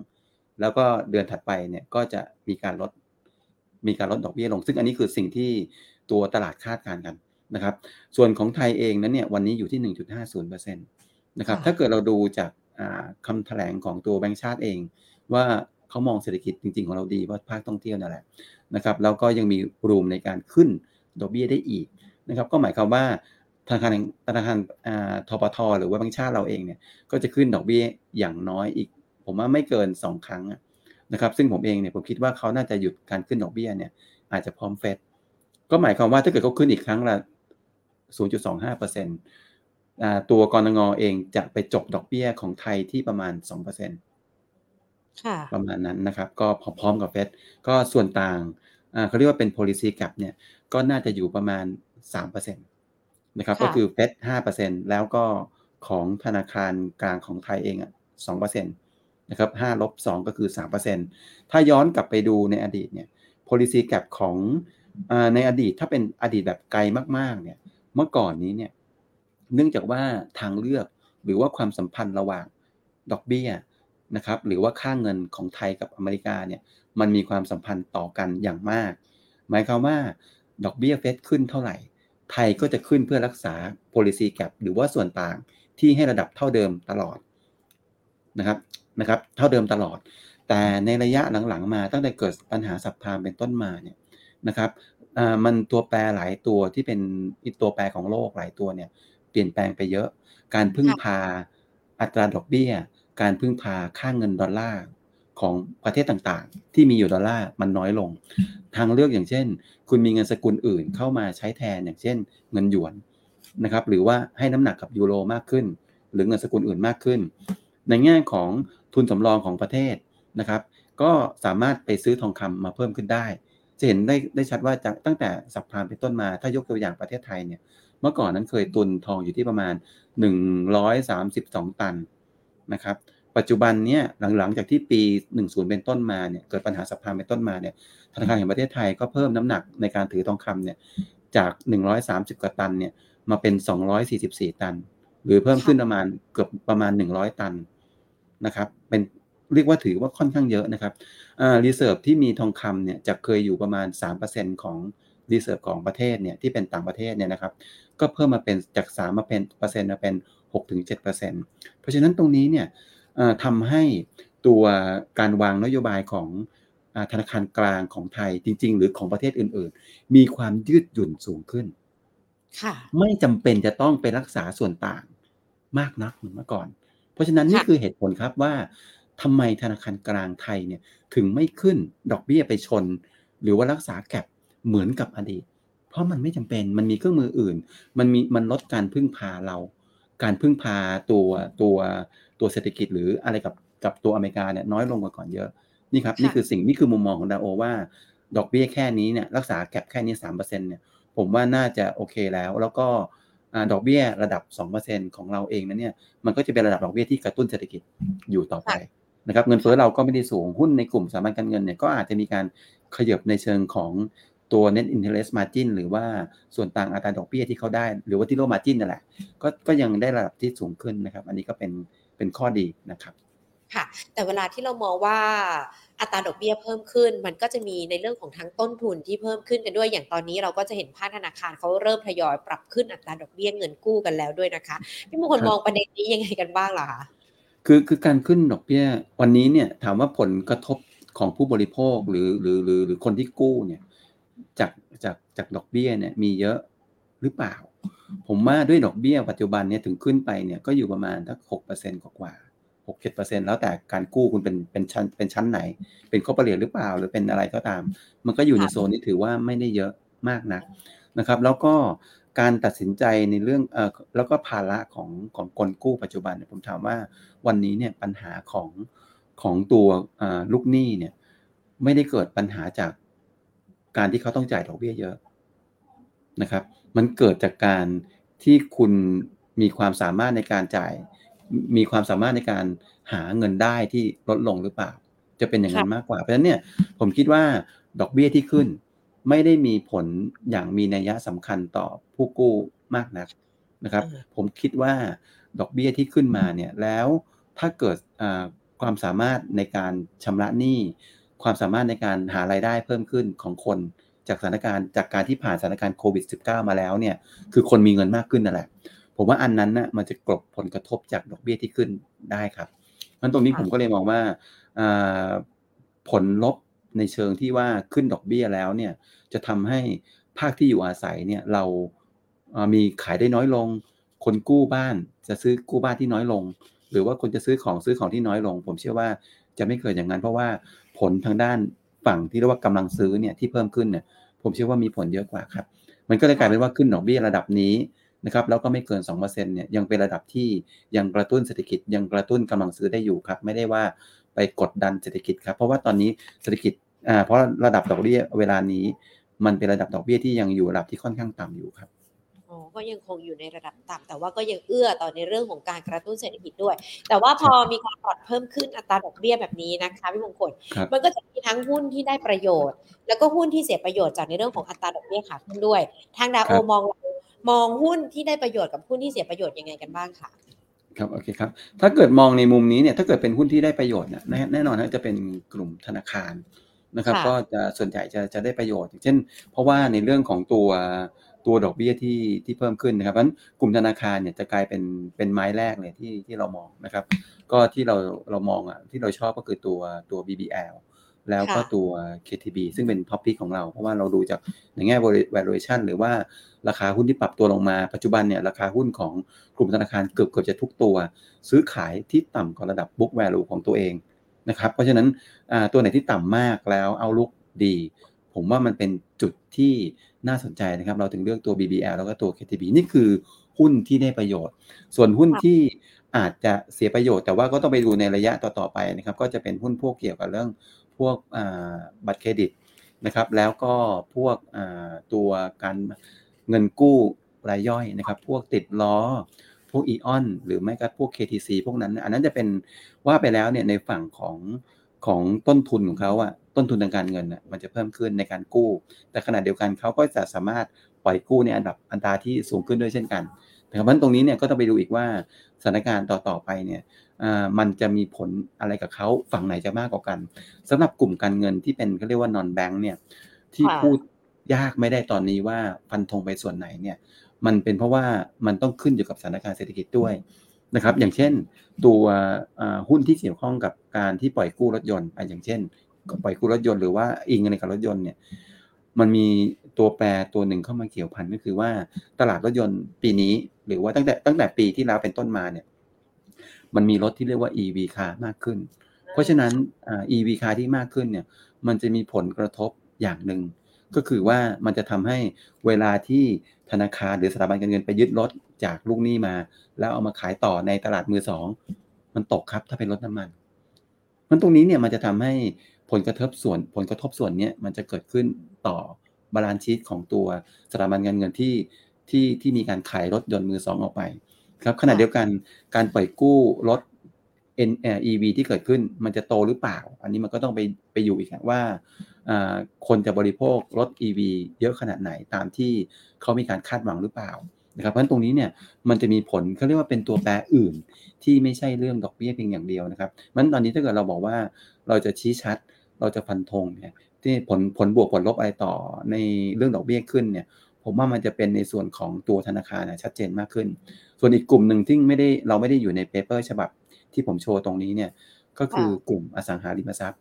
B: แล้วก็เดือนถัดไปเนี่ยก็จะมีการลดมีการลดดอกเบี้ยลง ซึ่งอันนี้คือสิ่งที่ตัวตลาดคาดการณ์กันนะครับ ส่วนของไทยเองนั้นเนี่ยวันนี้อยู่ที่ 1.50%นะครับ
A: ค่ะ
B: ถ้าเกิดเราดูจาก อ่าคำแถลงของตัวแบงก์ชาติเอง ว่าเขามองเศรษฐกิจจริง ๆ ของเราดีเพราะภาคท่องเที่ยวนั่นแหละนะครับแล้วก็ยังมีรูมในการขึ้นดอกเบี้ยได้อีกนะครับก็หมายความว่าธนาคารธนาคารทปทหรือว่าแบงก์ชาติเราเองเนี่ยก็จะขึ้นดอกเบี้ยอย่างน้อยอีก ผมว่าไม่เกิน 2 ครั้งนะครับซึ่งผมเองเนี่ยผมคิดว่าเขาน่าจะหยุดการขึ้นดอกเบี้ยเนี่ยอาจจะพร้อมเฟดก็หมายความว่าถ้าเกิดเขาขึ้นอีกครั้งละ0.25%อ่า ตัวกรงเองจะไปจบดอกเบี้ยของไทยที่ประมาณ2%
A: ค่ะ
B: ประมาณนั้นนะครับ ก็พร้อมๆกับเฟดก็ส่วนต่างอ่าเขาเรียกว่าเป็น policy gap เนี่ยก็น่าจะอยู่ประมาณ3%นะครับ
A: ค่ะ
B: ก็คือเฟด5%แล้วก็ของธนาคารกลางของไทยเองอะ2%นะครับ5ลบ2ก็คือ 3%ถ้าย้อนกลับไปดูในอดีตเนี่ย policy gap ของอาในอดีตถ้าเป็นอดีตแบบไกลมากๆเนี่ยเมื่อก่อนนี้เนี่ย เนื่องจากว่าทางเลือกหรือว่าความสัมพันธ์ระหว่างดอกเบี้ยนะครับหรือว่าค่าเงินของไทยกับอเมริกาเนี่ยมันมีความสัมพันธ์ต่อกันอย่างมาก หมายความว่าดอกเบี้ยเฟดขึ้นเท่าไหร่ ไทยก็จะขึ้นเพื่อรักษา policy gap หรือว่าส่วนต่างที่ให้ระดับเท่าเดิมตลอดนะครับนะครับเท่าเดิมตลอด แต่ในระยะหลังๆ มาตั้งแต่เกิดปัญหาสับพามเป็นต้นมาเนี่ยนะครับมันตัวแปรหลายตัวที่เป็นตัวแปรของโลกหลายตัวเนี่ย ลี่ยนแปลงไปเยอะ การพึ่งพาอัตราดอกเบี้ย การพึ่งพาค่าเงินดอลลาร์ของประเทศต่างๆ ที่มีอยู่ดอลลาร์มันน้อยลง ทางเลือกอย่างเช่น คุณมีเงินสกุลอื่นเข้ามาใช้แทนอย่างเช่น เงินหยวนนะครับ หรือว่าให้น้ำหนักกับยูโรมากขึ้น หรือเงินสกุลอื่นมากขึ้น ในแง่ของทุนสำรองของประเทศนะครับ ก็สามารถไปซื้อทองคำมาเพิ่มขึ้นได้ จะเห็นได้ได้ชัดว่าจากตั้งแต่สัปพามเป็นต้นมา ถ้ายกตัวอย่างประเทศไทยเนี่ย เมื่อก่อนนั้นเคยตุนทองอยู่ที่ประมาณ 132 ตันนะครับ ปัจจุบันเนี่ยหลังๆจากที่ปี 10 เป็นต้นมาเนี่ยเกิดปัญหา subprime เป็นต้นมาเนี่ยธนาคารแห่งประเทศไทยก็เพิ่มน้ำหนักในการถือทองคำเนี่ยจาก 130 กว่าตันเนี่ยมาเป็น 244 ตัน หรือเพิ่มขึ้นประมาณเกือบประมาณ 100 ตันนะครับเป็นเรียกว่าถือว่าค่อนข้างเยอะนะครับอ่า reserve ที่มีทองคำเนี่ยจะเคยอยู่ประมาณ 3%ของ reserve ของประเทศเนี่ยที่เป็นต่างประเทศเนี่ยนะครับก็เพิ่มมาเป็นจาก3มาเป็นเปอร์เซ็นต์มาเป็น 6-7%เพราะฉะนั้นตรงนี้เนี่ยเอ่อทำให้ตัวการวางนโยบายของอาธนาคารกลางของไทยจริง ๆ หรือของประเทศอื่น ๆ มีความยืดหยุ่นสูงขึ้น
A: ค่ะ
B: ไม่จำเป็นจะต้องไปรักษาส่วนต่างมากนักเหมือนเมื่อก่อน เพราะฉะนั้นนี่
A: ค่ะ
B: คือเหตุผลครับว่าทำไมธนาคารกลางไทยเนี่ยถึงไม่ขึ้นดอกเบี้ยไปชน หรือว่ารักษาแก็บ เหมือนกับอดีต เพราะมันไม่จำเป็นมันมีเครื่องมืออื่น มันมีมันลดการพึ่งพาเรา การพึ่งพาตัวตัวตัวเศรษฐกิจหรืออะไรกับกับตัวอเมริกาเนี่ยน้อยลงกว่าก่อนเยอะนี่ครับ
A: ค่ะ
B: นี่คือสิ่งนี่คือมุมมองของดาโอว่า ดอกเบี้ยแค่นี้เนี่ยรักษาแก็บแค่นี้สามเปอร์เซ็นเนี่ยผมว่าน่าจะโอเคแล้ว แล้วก็อ่าดอกเบี้ยระดับ 2%ของเราเองนั้นเนี่ยมันก็จะเป็นระดับดอกเบี้ยที่กระตุ้นเศรษฐกิจอยู่ต่อไปนะครับเงินเฟ้อเราก็ไม่ได้สูงหุ้นในกลุ่มสถาบันการเงินเนี่ยก็อาจจะมีการขยับในเชิงของ ตัว net interest margin หรือว่าส่วนต่างอัตราดอกเบี้ยที่เขาได้ หรือว่าที่ low margin นั่นแหละก็ก็ยังได้ระดับที่สูงขึ้นนะครับ อันนี้ก็เป็นเป็นข้อดีนะครับ
A: ค่ะ แต่เวลาที่เรามองว่าอัตราดอกเบี้ยเพิ่มขึ้น มันก็จะมีในเรื่องของทั้งต้นทุนที่เพิ่มขึ้นกันด้วยอย่างตอนนี้เราก็จะเห็นภาคธนาคารเขาเริ่มทยอยปรับขึ้นอัตราดอกเบี้ยเงินกู้กันแล้วด้วยนะคะพี่มงคลมองประเด็นนี้ยังไงกันบ้างล่ะคะ
B: คือคือการขึ้นดอกเบี้ยวันนี้เนี่ยถามว่าผลกระทบของผู้บริโภคหรือหรือหรือหรือคนที่กู้เนี่ย จากจากจากดอกเบี้ยเนี่ยมีเยอะหรือเปล่า ผมว่าด้วยดอกเบี้ยปัจจุบันเนี่ยถึงขึ้นไปเนี่ยก็อยู่ประมาณสักหกเปอร์เซ็นต์กว่าหกเจ็ดเปอร์เซ็นต์แล้วแต่การกู้คุณเป็นเป็นชั้นเป็นชั้นไหน เป็น corporate หรือเปล่าหรือเป็นอะไรก็ตาม มันก็อยู่ในโซนที่ถือว่าไม่ได้เยอะมากนักนะครับ แล้วก็การตัดสินใจในเรื่องเอ่อแล้วก็ภาระของของคนกู้ปัจจุบันเนี่ยผมถามว่าวันนี้เนี่ยปัญหาของของตัวลูกหนี้เนี่ยไม่ได้เกิดปัญหาจาก การที่เขาต้องจ่ายดอกเบี้ยเยอะนะครับ มันเกิดจากการที่คุณมีความสามารถในการจ่าย มีความสามารถในการหาเงินได้ที่ลดลงหรือเปล่า จะเป็นอย่างนั้นมากกว่า เพราะฉะนั้นเนี่ยผมคิดว่าดอกเบี้ยที่ขึ้น ไม่ได้มีผลอย่างมีนัยสำคัญต่อผู้กู้มากนักนะครับ ผมคิดว่าดอกเบี้ยที่ขึ้นมาเนี่ยแล้วถ้าเกิดความสามารถในการชำระหนี้ ความสามารถในการหารายได้เพิ่มขึ้นของคนจากสถานการณ์จากการที่ผ่านสถานการณ์โควิด -19 มาแล้วเนี่ยคือคนมีเงินมากขึ้นนั่นแหละ ผมว่าอันนั้นนะ่ะมันจะกลบผลกระทบจากดอกเบี้ยที่ขึ้นได้ครับมันตรงนี้ผมก็เลยมองว่าผลลบในเชิงที่ว่าขึ้นดอกเบี้ยแล้วเนี่ยจะทำให้ภาคที่อยู่อาศัยเนี่ยเรามีขายได้น้อยลง คนกู้บ้านจะซื้อกู้บ้านที่น้อยลง หรือว่าคนจะซื้อของซื้อของที่น้อยลง ผมเชื่อว่าจะไม่เกิดอย่างนั้น เพราะว่า ผลทางด้านฝั่งที่เรียกว่ากำลังซื้อเนี่ยที่เพิ่มขึ้นเนี่ยผมเชื่อว่ามีผลเยอะกว่าครับ มันก็เลยกลายเป็นว่าขึ้นดอกเบี้ยระดับนี้นะครับแล้วก็ไม่เกิน2%เนี่ยยังเป็นระดับที่ยังกระตุ้นเศรษฐกิจยังกระตุ้นกำลังซื้อได้อยู่ครับ ไม่ได้ว่าไปกดดันเศรษฐกิจครับ เพราะว่าตอนนี้เศรษฐกิจอ่าเพราะระดับดอกเบี้ยเวลานี้ มันเป็นระดับดอกเบี้ยที่ยังอยู่ระดับที่ค่อนข้างต่ำอยู่ครับ
A: ก็ยังคงอยู่ในระดับต่ำแต่ว่าก็ยังเอื้อต่อในเรื่องของการกระตุ้นเศรษฐกิจด้วย แต่ว่าพอมีการปรับเพิ่มขึ้นอัตราดอกเบี้ยแบบนี้นะคะพี่มงคลมันก็จะมีทั้งหุ้นที่ได้ประโยชน์ แล้วก็หุ้นที่เสียประโยชน์จากในเรื่องของอัตราดอกเบี้ยขาขึ้นด้วย ทางดาวโอมองมองหุ้นที่ได้ประโยชน์กับหุ้นที่เสียประโยชน์ยังไงกันบ้างคะ
B: ครับโอเคครับ ถ้าเกิดมองในมุมนี้เนี่ยถ้าเกิดเป็นหุ้นที่ได้ประโยชน์นะแน่นอนนะจะเป็นกลุ่มธนาคารนะครับ ก็จะส่วนใหญ่จะจะได้ประโยชน์อย่างเช่น เพราะว่าในเรื่องของตัว ตัวดอกเบี้ยที่ที่เพิ่มขึ้นนะครับเพราะฉะนั้นกลุ่มธนาคารเนี่ยจะกลายเป็นเป็นไม้แรกเลยที่ที่เรามองนะครับ ก็ที่เราเรามองอะที่เราชอบก็คือตัวตัว BBL แล้วก็ตัว KTB ซึ่งเป็นท็อปพิกของเรา เพราะว่าเราดูจากในแง่ valuation หรือว่าราคาหุ้นที่ปรับตัวลงมา ปัจจุบันเนี่ยราคาหุ้นของกลุ่มธนาคารเกือบเกือบจะทุกตัว ซื้อขายที่ต่ำกว่าระดับ book value ของตัวเองนะครับ เพราะฉะนั้นตัวไหนที่ต่ำมากแล้วเอาลุกดี ผมว่ามันเป็นจุดที่น่าสนใจนะครับ เราถึงเลือกตัว BBL แล้วก็ตัว KTB นี่คือหุ้นที่ได้ประโยชน์ ส่วนหุ้นที่อาจจะเสียประโยชน์ แต่ว่าก็ต้องไปดูในระยะต่อ ๆ ไปนะครับ ก็จะเป็นหุ้นพวกเกี่ยวกับเรื่องพวกบัตรเครดิตนะครับ แล้วก็พวกตัวการเงินกู้รายย่อยนะครับ พวกติดล้อ พวกอีออนหรือไม่ก็พวก KTC พวกนั้น อันนั้นจะเป็นว่าไปแล้วเนี่ยในฝั่งของของต้นทุนของเขาอะ ต้นทุนทางการเงินอะมันจะเพิ่มขึ้นในการกู้ แต่ขณะเดียวกันเขาก็จะสามารถปล่อยกู้ในอันดับอันตราที่สูงขึ้นด้วยเช่นกันแต่เพราะตรงนี้เนี่ยก็ต้องไปดูอีกว่าสถานการณ์ต่อๆไปเนี่ยมันจะมีผลอะไรกับเขาฝั่งไหนจะมากกว่ากันสำหรับกลุ่มการเงินที่เป็นเขาเรียกว่านอนแบงค์เนี่ยที่พูดยากไม่ได้ตอนนี้ว่าฟันธงไปส่วนไหนเนี่ยมันเป็นเพราะว่ามันต้องขึ้นอยู่กับสถานการณ์เศรษฐกิจด้วยนะครับอย่างเช่นตัวหุ้นที่เกี่ยวข้องกับการที่ปล่อยกู้รถยนต์อย่างเช่น ปล่อยกู้รถยนต์หรือว่าอิงในกับรถยนต์เนี่ยมันมีตัวแปรตัวหนึ่งเข้ามาเกี่ยวพันก็คือว่าตลาดรถยนต์ปีนี้ หรือว่าตั้งแต่ตั้งแต่ปีที่แล้วเป็นต้นมาเนี่ยมันมีรถที่เรียกว่า EV car มากขึ้น เพราะฉะนั้น EV car ที่มากขึ้นเนี่ยมันจะมีผลกระทบอย่างหนึ่งก็คือว่ามันจะทำให้เวลาที่ธนาคารหรือสถาบันการเงินไปยึดรถจากลูกหนี้มา แล้วเอามาขายต่อในตลาดมือสองมันตกครับถ้าเป็นรถน้ำมัน มันตรงนี้เนี่ยมันจะทำให้ ผลกระทบส่วนผลกระทบส่วนนี้มันจะเกิดขึ้นต่อbalance sheet ของตัวสถาบันการเงินที่ที่ที่มีการขายรถยนต์มือสองออกไปครับขณะเดียวกันการปล่อยกู้รถ EV ที่เกิดขึ้นมันจะโตหรือเปล่า อันนี้มันก็ต้องไปไปอยู่อีกว่าคนจะบริโภครถ EV เยอะขนาดไหนตามที่เขามีการคาดหวังหรือเปล่านะครับเพราะนั้นตรงนี้เนี่ยมันจะมีผลเขาเรียกว่าเป็นตัวแปรอื่น ที่ไม่ใช่เรื่องดอกเบี้ยเพียงอย่างเดียวนะครับมันตอนนี้ถ้าเกิดเราบอกว่าเราจะชี้ชัด เราจะฟันธงเนี่ยที่ผลผลบวกผลลบอะไรต่อในเรื่องดอกเบี้ยขึ้นเนี่ยผมว่ามันจะเป็นในส่วนของตัวธนาคารนะชัดเจนมากขึ้น ส่วนอีกกลุ่มหนึ่งที่ไม่ได้เราไม่ได้อยู่ในเปเปอร์ฉบับที่ผมโชว์ตรงนี้เนี่ยก็คือกลุ่มอสังหาริมทรัพย์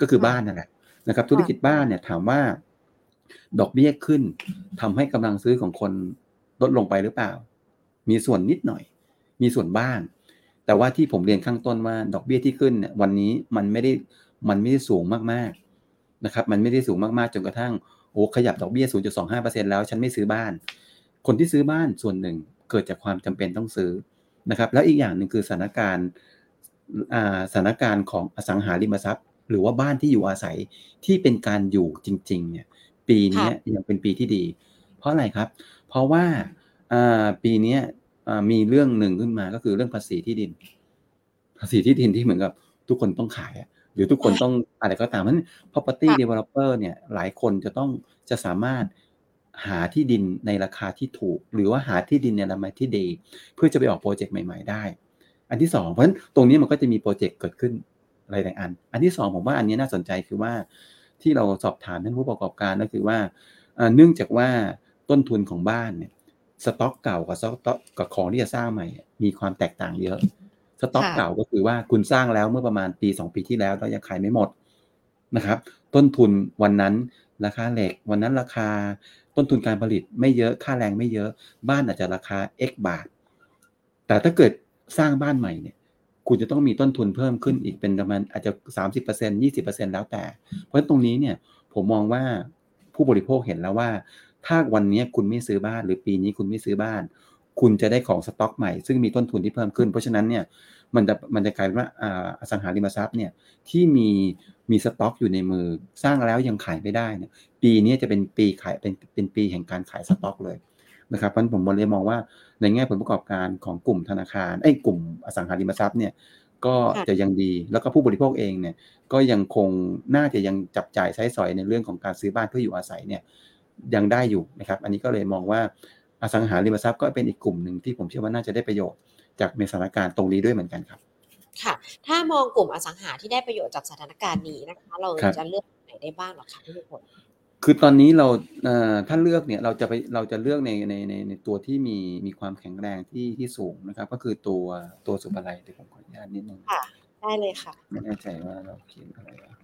B: ก็คือบ้านนั่นแหละนะครับ ธุรกิจบ้านเนี่ยถามว่า ดอกเบี้ยขึ้นทำให้กำลังซื้อของคนลดลงไปหรือเปล่า มีส่วนนิดหน่อย มีส่วนบ้าง แต่ว่าที่ผมเรียนข้างต้นว่าดอกเบี้ยที่ขึ้นเนี่ยวันนี้มันไม่ได้ มันไม่ได้สูงมากๆนะครับ มันไม่ได้สูงมากๆจนกระทั่งโอ้ขยับดอกเบี้ย 0.25%แล้วฉันไม่ซื้อบ้าน คนที่ซื้อบ้านส่วนหนึ่งเกิดจากความจำเป็นต้องซื้อนะครับ แล้วอีกอย่างหนึ่งคือสถานการณ์สถานการณ์ของอสังหาริมทรัพย์ หรือว่าบ้านที่อยู่อาศัยที่เป็นการอยู่จริง ๆ เนี่ย ปีนี้ยังเป็นปีที่ดี เพราะอะไรครับ เพราะว่าปีนี้มีเรื่องหนึ่งขึ้นมาก็คือเรื่องภาษีที่ดิน ภาษีที่ดินที่เหมือนกับทุกคนต้องขายห รือทุกคนต้องอะไรก็ตามนั้น property developer เนี่ยหลายคนจะต้องจะสามารถหาที่ดินในราคาที่ถูก หรือว่าหาที่ดินในราคาที่ดี เพื่อจะไปออกโปรเจกต์ใหม่ ๆ ได้ อันที่สองเพราะฉะนั้นตรงนี้มันก็จะมีโปรเจกต์เกิดขึ้นหลายๆอัน อันที่สองผมว่าอันนี้น่าสนใจคือว่าที่เราสอบถามท่านผู้ประกอบการก็คือว่าเนื่องจากว่าต้นทุนของบ้านเนี่ยสต็อกเก่ากับสต็อกกับของที่จะสร้างใหม่ มีความแตกต่างเยอะ สต็อกเก่าก็คือว่าคุณสร้างแล้วเมื่อประมาณปีสองปีที่แล้วแล้วยังขายไม่หมดนะครับ ต้นทุนวันนั้นราคาเหล็ก วันนั้นราคาต้นทุนการผลิตไม่เยอะค่าแรงไม่เยอะ บ้านอาจจะราคา x บาท แต่ถ้าเกิดสร้างบ้านใหม่เนี่ย คุณจะต้องมีต้นทุนเพิ่มขึ้นอีกเป็นประมาณอาจจะสามสิบเปอร์เซ็นยี่สิบเปอร์เซ็นแล้วแต่ เพราะฉะนั้นตรงนี้เนี่ยผมมองว่าผู้บริโภคเห็นแล้วว่า ถ้าวันนี้คุณไม่ซื้อบ้าน หรือปีนี้คุณไม่ซื้อบ้าน คุณจะได้ของสต็อกใหม่ ซึ่งมีต้นทุนที่เพิ่มขึ้น เพราะฉะนั้นเนี่ยมันจะมันจะกลายเป็นว่าอสังหาริมทรัพย์เนี่ยที่มีมีสต็อกอยู่ในมือสร้างแล้วยังขายไม่ได้เนี่ยปีนี้จะเป็นปีขายเป็นเป็นปีแห่งการขายสต็อกเลยนะครับเพราะผมเลยมองว่าในแง่ผลประกอบการของกลุ่มธนาคารไอ้กลุ่มอสังหาริมทรัพย์เนี่ยก็จะยังดีแล้วก็ผู้บริโภคเองเนี่ยก็ยังคงน่าจะยังจับจ่ายใช้สอยในเรื่องของการซื้อบ้านเพื่ออยู่อาศัยเนี่ยยังได้อยู่นะครับ อันนี้ก็เลยมองว่า อสังหาริมทรัพย์ก็เป็นอีกกลุ่มหนึ่งที่ผมเชื่อว่าน่าจะได้ประโยชน์จากในสถานการณ์ตรงนี้ด้วยเหมือนกันครับ
A: ค่ะ ถ้ามองกลุ่มอสังหาที่ได้ประโยชน์จากสถานการณ์นี้นะคะ เราจะเลือกไหนได้บ้างหรอคะพี่ทุกคน
B: คือตอนนี้เราถ้าเลือกเนี่ยเราจะไปเราจะเลือกในในในในตัวที่มีมีความแข็งแรงที่ที่สูงนะครับ ก็คือตัวตัวสุภาลัยเดี๋ยวผมขออนุญาตนิดนึง
A: ค่ะได้เลยค่ะ
B: ไม่แน่ใจว่าเราเขียนอะไรอะ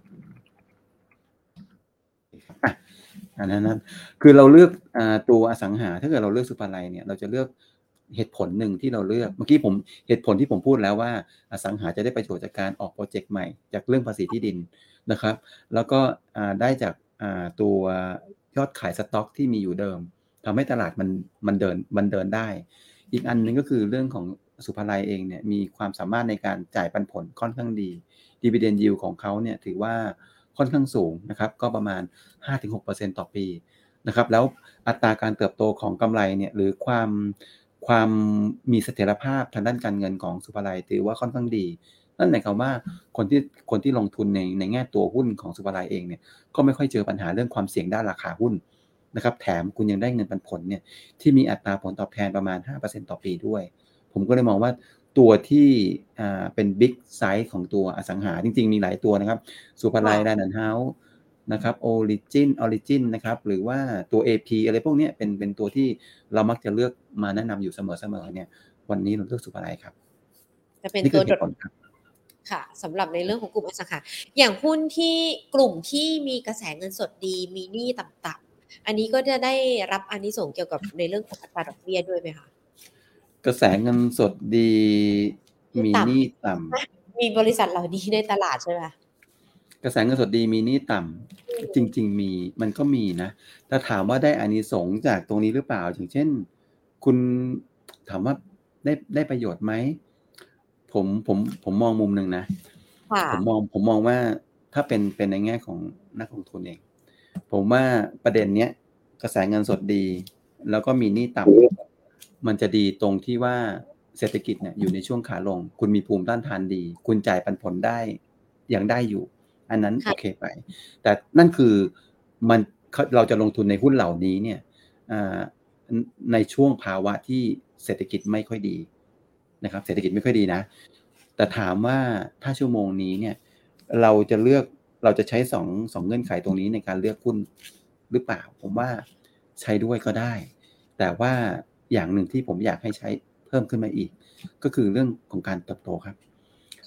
B: อันนั้นนั้นคือเราเลือกตัวอสังหา ถ้าเกิดเราเลือกสุภาลัยเนี่ยเราจะเลือกเหตุผลหนึ่งที่เราเลือกเมื่อกี้ผมเหตุผลที่ผมพูดแล้วว่า อสังหาจะได้ประโยชน์จากการออกโปรเจกต์ใหม่ จากเรื่องภาษีที่ดินนะครับ แล้วก็ได้จากตัวยอดขายสต็อกที่มีอยู่เดิมทำให้ตลาดมันมันเดินมันเดินได้ อีกอันนึงก็คือเรื่องของสุภาลัยเองเนี่ยมีความสามารถในการจ่ายปันผลค่อนข้างดีดีเวเดนยิวของเขาเนี่ยถือว่า ค่อนข้างสูงนะครับก็ประมาณ 5-6%ต่อปีนะครับแล้วอัตราการเติบโตของกำไรเนี่ยหรือความความมีเสถียรภาพทางด้านการเงินของสุภาลัยถือว่าค่อนข้างดี นั่นหมายความว่าคนที่คนที่ลงทุนในในแง่ตัวหุ้นของศุภาลัยเองเนี่ยก็ไม่ค่อยเจอปัญหาเรื่องความเสี่ยงด้านราคาหุ้นนะครับแถมคุณยังได้เงินปันผลเนี่ยที่มีอัตราผลตอบแทนประมาณ 5%ต่อปีด้วย ผมก็เลยมองว่า ตัวที่อ่าเป็น big size ของตัวอสังหาจริง ๆ มีหลายตัวนะครับศุภาลัย Land and Houses นะครับ Origin Origin นะครับหรือว่าตัว AP อะไรพวกนี้เป็นเป็นตัวที่เรามักจะเลือกมาแนะนำอยู่เสมอๆเนี่ย วันนี้เราเลือกสุภาลัยครับ
A: จะเป็นตัวโดดค่ะสำหรับในเรื่องของกลุ่มอสังหาอย่างหุ้นที่กลุ่มที่มีกระแสเงินสดดีมีหนี้ต่ำๆอันนี้ก็จะได้รับอันนี้ส่งเกี่ยวกับในเรื่องของอัตราดอกเบี้ยด้วยไหมคะ
B: กระแสเงินสดดี มีหนี้ต่ำ
A: มีบริษัทเหล่านี้ในตลาดใช่ไหม
B: กระแสเงินสดดีมีหนี้ต่ำจริง ๆ มีมันก็มีนะถ้าถามว่าได้อานิสงส์จากตรงนี้หรือเปล่า อย่างเช่น คุณถามว่าได้ได้ประโยชน์ไหมผมผมผมมองมุมหนึ่งนะผมมองผมมองว่าถ้าเป็นเป็นในแง่ของนักลงทุนเอง ผมว่าประเด็นเนี้ยกระแสเงินสดดี แล้วก็มีหนี้ต่ำ มันจะดีตรงที่ว่าเศรษฐกิจเนี่ยอยู่ในช่วงขาลง คุณมีภูมิต้านทานดี คุณจ่ายปันผลได้ยังได้อยู่ อันนั้นโอเคไป แต่นั่นคือมันเราจะลงทุนในหุ้นเหล่านี้เนี่ยในช่วงภาวะที่เศรษฐกิจไม่ค่อยดีนะครับ เศรษฐกิจไม่ค่อยดีนะ แต่ถามว่าถ้าชั่วโมงนี้เนี่ย เราจะเลือกเราจะใช้สองสองเงื่อนไขตรงนี้ในการเลือกหุ้นหรือเปล่า ผมว่าใช้ด้วยก็ได้ แต่ว่า อย่างหนึ่งที่ผมอยากให้ใช้เพิ่มขึ้นมาอีก ก็คือเรื่องของการเติบโตครับ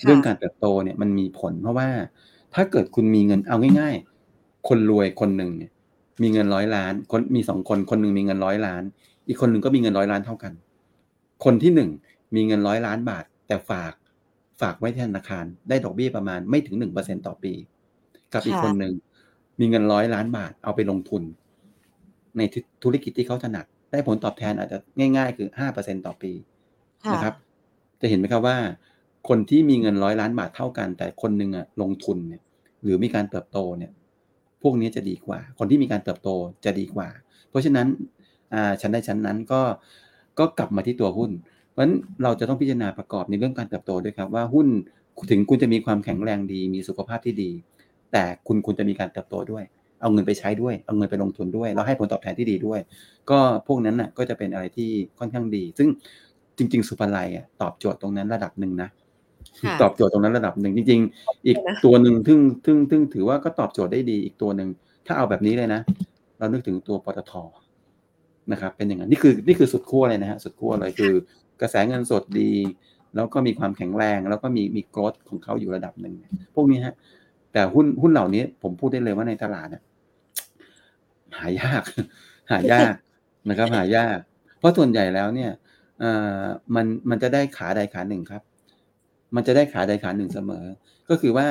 B: เรื่องการเติบโตเนี่ยมันมีผลเพราะว่า ถ้าเกิดคุณมีเงินเอาง่าย ๆ คนรวยคนหนึ่งเนี่ย มีเงินร้อยล้าน คนมีสองคนคนหนึ่งมีเงินร้อยล้าน อีกคนหนึ่งก็มีเงินร้อยล้านเท่ากัน คนที่หนึ่งมีเงินร้อยล้านบาท แต่ฝากฝากไว้ที่ธนาคารได้ดอกเบี้ยประมาณไม่ถึงหนึ่งเปอร์เซ็นต่อปี กับอีกคนหนึ่งมีเงินร้อยล้านบาทเอาไปลงทุน ในธุรกิจที่เขาถนัด ได้ผลตอบแทนอาจจะง่าย ๆ คือห้าเปอร์เซ็นต่อปีนะครับ จะเห็นไหมครับว่า คนที่มีเงินร้อยล้านบาทเท่ากัน แต่คนหนึ่งอะลงทุนเนี่ยหรือมีการเติบโตเนี่ยพวกนี้จะดีกว่า คนที่มีการเติบโตจะดีกว่า เพราะฉะนั้นอ่าชั้นใดชั้นนั้นก็ก็กลับมาที่ตัวหุ้น เพราะฉะนั้นเราจะต้องพิจารณาประกอบในเรื่องการเติบโตด้วยครับว่าหุ้นถึงคุณจะมีความแข็งแรงดี มีสุขภาพที่ดี แต่คุณคุณจะมีการเติบโตด้วย เอาเงินไปใช้ด้วย เอาเงินไปลงทุนด้วยแล้วให้ผลตอบแทนที่ดีด้วย ก็พวกนั้นน่ะก็จะเป็นอะไรที่ค่อนข้างดี ซึ่งจริง ๆ สุภาลัยอะตอบโจทย์ตรงนั้นระดับหนึ่งนะตอบโจทย์ตรงนั้นระดับหนึ่งจริง ๆ อีกตัวหนึ่งซึ่งซึ่งซึ่งถือว่าก็ตอบโจทย์ได้ดีอีกตัวหนึ่งถ้าเอาแบบนี้เลยนะ เรานึกถึงตัวปตทนะครับเป็นอย่างนั้นนี่คือนี่คือสุดขั้วเลยนะฮะสุดขั้วเลยคือกระแสเงินสดดี แล้วก็มีความแข็งแรง แล้วก็มีมีโกรดของเขาอยู่ระดับหนึ่งพวกนี้ฮะแต่หุ้นหุ้นเหล่านี้ผมพูดได้เลยว่าในตลาดเนี่ย หายาก หายากนะครับ หายาก เพราะส่วนใหญ่แล้วเนี่ยเอ่อมันมันจะได้ขาใดขาหนึ่งครับ มันจะได้ขาใดขาหนึ่งเสมอ ก็คือว่า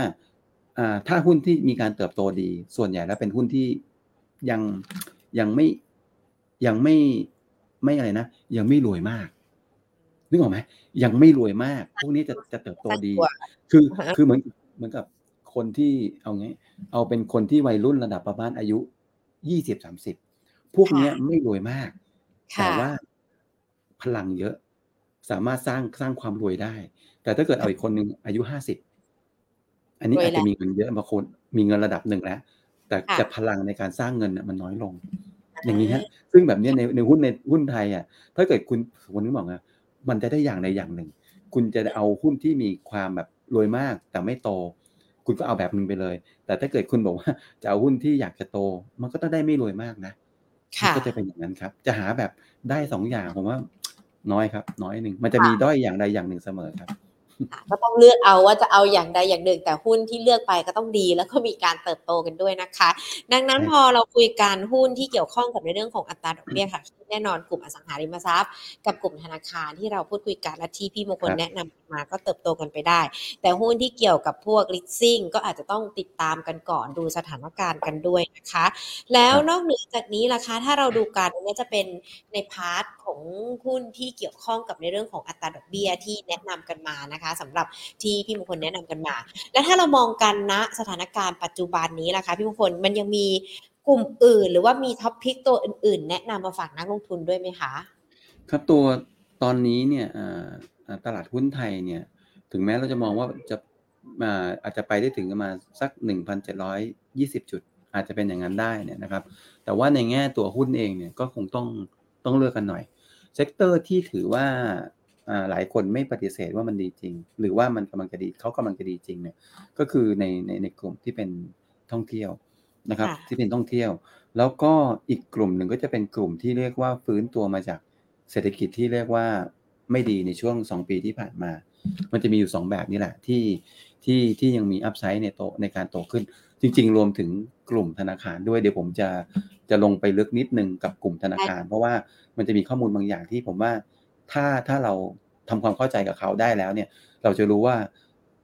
B: อ่าถ้าหุ้นที่มีการเติบโตดี ส่วนใหญ่แล้วเป็นหุ้นที่ยังยังไม่ยังไม่ไม่อะไรนะยังไม่รวยมากนึกออกไหมยังไม่รวยมาก พวกนี้จะจะเติบโตดี คือคือเหมือนเหมือนกับคนที่เอาไงเอาเป็นคนที่วัยรุ่นระดับประมาณอายุ ยี่สิบสามสิบพวกนี้ไม่รวยมาก แต่ว่าพลังเยอะ สามารถสร้างสร้างความรวยได้ แต่ถ้าเกิดเอาอีกคนหนึ่งอายุห้าสิบอันนี้อาจจะมีเงินเยอะบางคนมีเงินระดับหนึ่งแล้ว แต่จะพลังในการสร้างเงินมันน้อยลง อย่างนี้ฮะ ซึ่งแบบนี้ในในหุ้นในหุ้นไทยอะ ถ้าเกิดคุณคนนึกบอกว่ามันจะได้อย่างใดอย่างหนึ่ง คุณจะเอาหุ้นที่มีความแบบรวยมากแต่ไม่โต คุณก็เอาแบบหนึ่งไปเลย แต่ถ้าเกิดคุณบอกว่าจะเอาหุ้นที่อยากจะโต มันก็ต้องได้ไม่รวยมากนะก็จะเป็นอย่างนั้นครับ จะหาแบบได้สองอย่างผมว่า น้อยครับ น้อยหนึ่งมันจะมีด้อยอย่างใดอย่างหนึ่งเสมอครับ
A: ก็ต้องเลือกเอาว่าจะเอาอย่างใดอย่างหนึ่งแต่หุ้นที่เลือกไปก็ต้องดี แล้วก็มีการเติบโตกันด้วยนะคะ ดังนั้นพอเราคุยการหุ้นที่เกี่ยวข้องกับในเรื่องของอัตราดอกเบี้ยค่ะ แน่นอนกลุ่มอสังหาริมทรัพย์ กับกลุ่มธนาคารที่เราพูดคุยกันและที่พี่มงคลแนะนำมาก็เติบโตกันไปได้ แต่หุ้นที่เกี่ยวกับพวกลิสซิ่งก็อาจจะต้องติดตามกันก่อนดูสถานการณ์กันด้วยนะคะ แล้วนอกเหนือจากนี้ล่ะคะ ถ้าเราดูการนี้จะเป็นใน part ของหุ้นที่เกี่ยวข้องกับในเรื่องของอัตราดอกเบี้ยที่แนะนำกันมานะคะสำหรับที่พี่มงคลแนะนำกันมา และถ้าเรามองกันณสถานการณ์ปัจจุบันนี้ล่ะคะพี่มงคลมันยังมี กลุ่มอื่น หรือว่ามี top pick ตัวอื่น ๆ แนะนำมาฝากนักลงทุนด้วยไหมคะ
B: ครับตัวตอนนี้เนี่ยตลาดหุ้นไทยเนี่ย ถึงแม้เราจะมองว่าจะอาจจะไปได้ถึงประมาณสัก 1,720 จุด อาจจะเป็นอย่างนั้นได้เนี่ยนะครับ แต่ว่าในแง่ตัวหุ้นเองเนี่ยก็คงต้องต้องเลือกกันหน่อย sector ที่ถือว่าหลายคนไม่ปฏิเสธว่ามันดีจริง หรือว่ามันกำลังจะดีเขากำลังจะดีจริงเนี่ยก็คือในในในกลุ่มที่เป็นท่องเที่ยว นะครับ ที่เป็นท่องเที่ยว แล้วก็อีกกลุ่มหนึ่งก็จะเป็นกลุ่มที่เรียกว่าฟื้นตัวมาจากเศรษฐกิจที่เรียกว่าไม่ดีในช่วง 2 ปีที่ผ่านมา มันจะมีอยู่ 2 แบบนี้แหละที่ที่ที่ยังมีอัพไซด์ในโตในการโตขึ้น จริง ๆ รวมถึงกลุ่มธนาคารด้วยเดี๋ยวผมจะจะลงไปลึกนิดนึงกับกลุ่มธนาคาร เพราะว่ามันจะมีข้อมูลบางอย่างที่ผมว่าถ้าถ้าเราทำความเข้าใจกับเขาได้แล้วเนี่ย เราจะรู้ว่า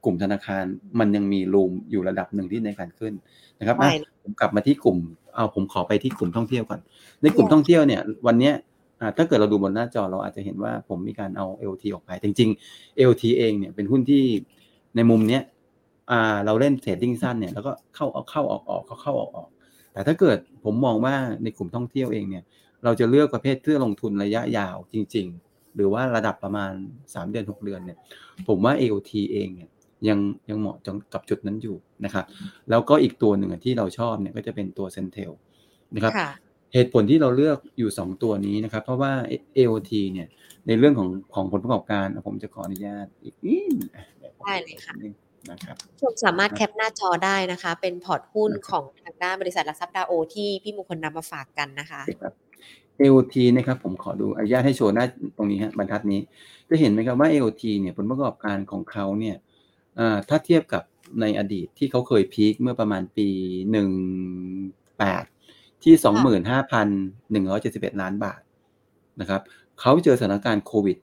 B: กลุ่มธนาคารมันยังมีรูมอยู่ระดับหนึ่งที่ในการขึ้นนะครับ ผมกลับมาที่กลุ่มเอาผมขอไปที่กลุ่มท่องเที่ยวก่อน ในกลุ่มท่องเที่ยวเนี่ย วันเนี้ยถ้าเกิดเราดูบนหน้าจอเราอาจจะเห็นว่าผมมีการเอา LT ออกไป จริงๆ LT เองเนี่ยเป็นหุ้นที่ในมุมเนี้ยเราเล่นเทรดดิ้งสั้นเนี่ยแล้วก็เข้าเอาเข้าออกออกเข้าเข้าออกออกแต่ถ้าเกิดผมมองว่าในกลุ่มท่องเที่ยวเองเนี่ย เราจะเลือกประเภทเพื่อลงทุนระยะยาวจริง ๆ หรือว่าระดับประมาณ 3 เดือน 6 เดือนเนี่ย ผมว่า AOT เองเนี่ย ยังยังเหมาะกับจุดนั้นอยู่นะครับแล้วก็อีกตัวหนึ่งที่เราชอบเนี่ยก็จะเป็นตัวเซนเทลนะครับเหตุผลที่เราเลือกอยู่ 2 ตัวนี้นะครับ เพราะว่า AOT เนี่ยในเรื่องของของผลประกอบการ ผมจะขออนุญาตอีกนิด
A: ได้เลยค่ะ
B: นะครับ
A: ชมสามารถแคปหน้าจอได้นะคะ เป็นพอร์ตหุ้นของทางด้านบริษัทหลักทรัพย์ดาวโอที่พี่มงคลนำมาฝากกันนะคะ
B: ครับ AOT นะครับผมขอดูอนุญาตให้โชว์หน้าตรงนี้ฮะบรรทัดนี้ จะเห็นไหมครับว่า AOT เนี่ยผลประกอบการของเขาเนี่ยอ่า ถ้าเทียบกับในอดีตที่เขาเคยพีคเมื่อประมาณปี18ที่25,171ล้านบาทนะครับเขาเจอสถานการณ์โควิด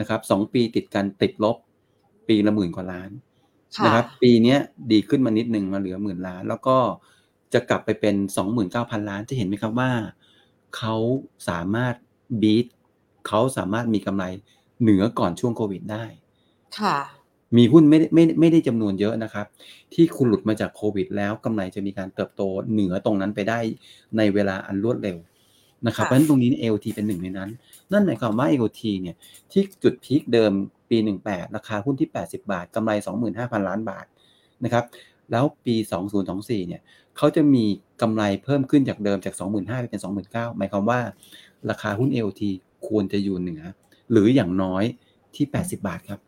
B: นะครับสองปีติดกันติดลบปีละหมื่นกว่าล้าน
A: ค่ะ
B: นะครับปีเนี้ยดีขึ้นมานิดนึงมาเหลือหมื่นล้าน แล้วก็จะกลับไปเป็น29,000ล้านจะเห็นไหมครับว่าเขาสามารถบีทเขาสามารถมีกำไรเหนือก่อนช่วงโควิดได้
A: ค่ะ
B: มีหุ้นไม่ได้ไม่ไม่ได้จำนวนเยอะนะครับ ที่คุณหลุดมาจากโควิด แล้วกำไรจะมีการเติบโตเหนือตรงนั้นไปได้ในเวลาอันรวดเร็วนะครับ
A: ค่ะ
B: เพราะฉะนั้นตรงนี้ AOT เป็นหนึ่งในนั้น นั่นหมายความว่า AOT เนี่ยที่จุดพีคเดิมปี 18 ราคาหุ้นที่ 80 บาทกำไร 25,000 ล้านบาทนะครับแล้วปี 2024 เนี่ยเขาจะมีกำไรเพิ่มขึ้นจากเดิมจาก 25,000ไปเป็น 29,000 หมายความว่าราคาหุ้น AOT ควรจะอยู่เหนือ หรืออย่างน้อยที่ 80 บาทครับ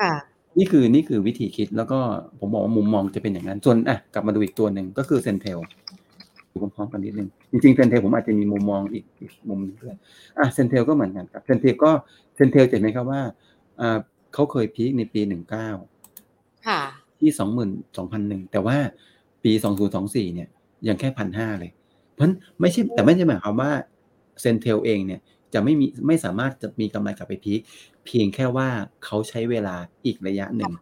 A: ค่ะ
B: นี่คือนี่คือวิธีคิดแล้วก็ผมบอกว่ามุมมองจะเป็นอย่างนั้นส่วนอะกลับมาดูอีกตัวหนึ่งก็คือเซนเทลดูพร้อมๆกันนิดนึงจริงๆ CENTEL ผมอาจจะมีมุมมองอีกอีกมุมหนึงด้วยอะ CENTEL ก็เหมือนกันครับ CENTEL ก็ CENTEL จะเห็นไหมครับว่าอ่าเขาเคย peak ในปีหนึ่งเก้า
A: ค่ะ
B: ที่สองหมื่นสองพันหนึ่งแต่ว่าปีสองศูนย์สองสี่เนี่ยยังแค่พันห้าเลย เพราะฉะนั้นไม่ใช่แต่ไม่ใช่หมายความว่า CENTEL เองเนี่ย จะไม่มีไม่สามารถจะมีกำไรกลับไป peak เพียงแค่ว่าเขาใช้เวลาอีกระยะหนึ่ง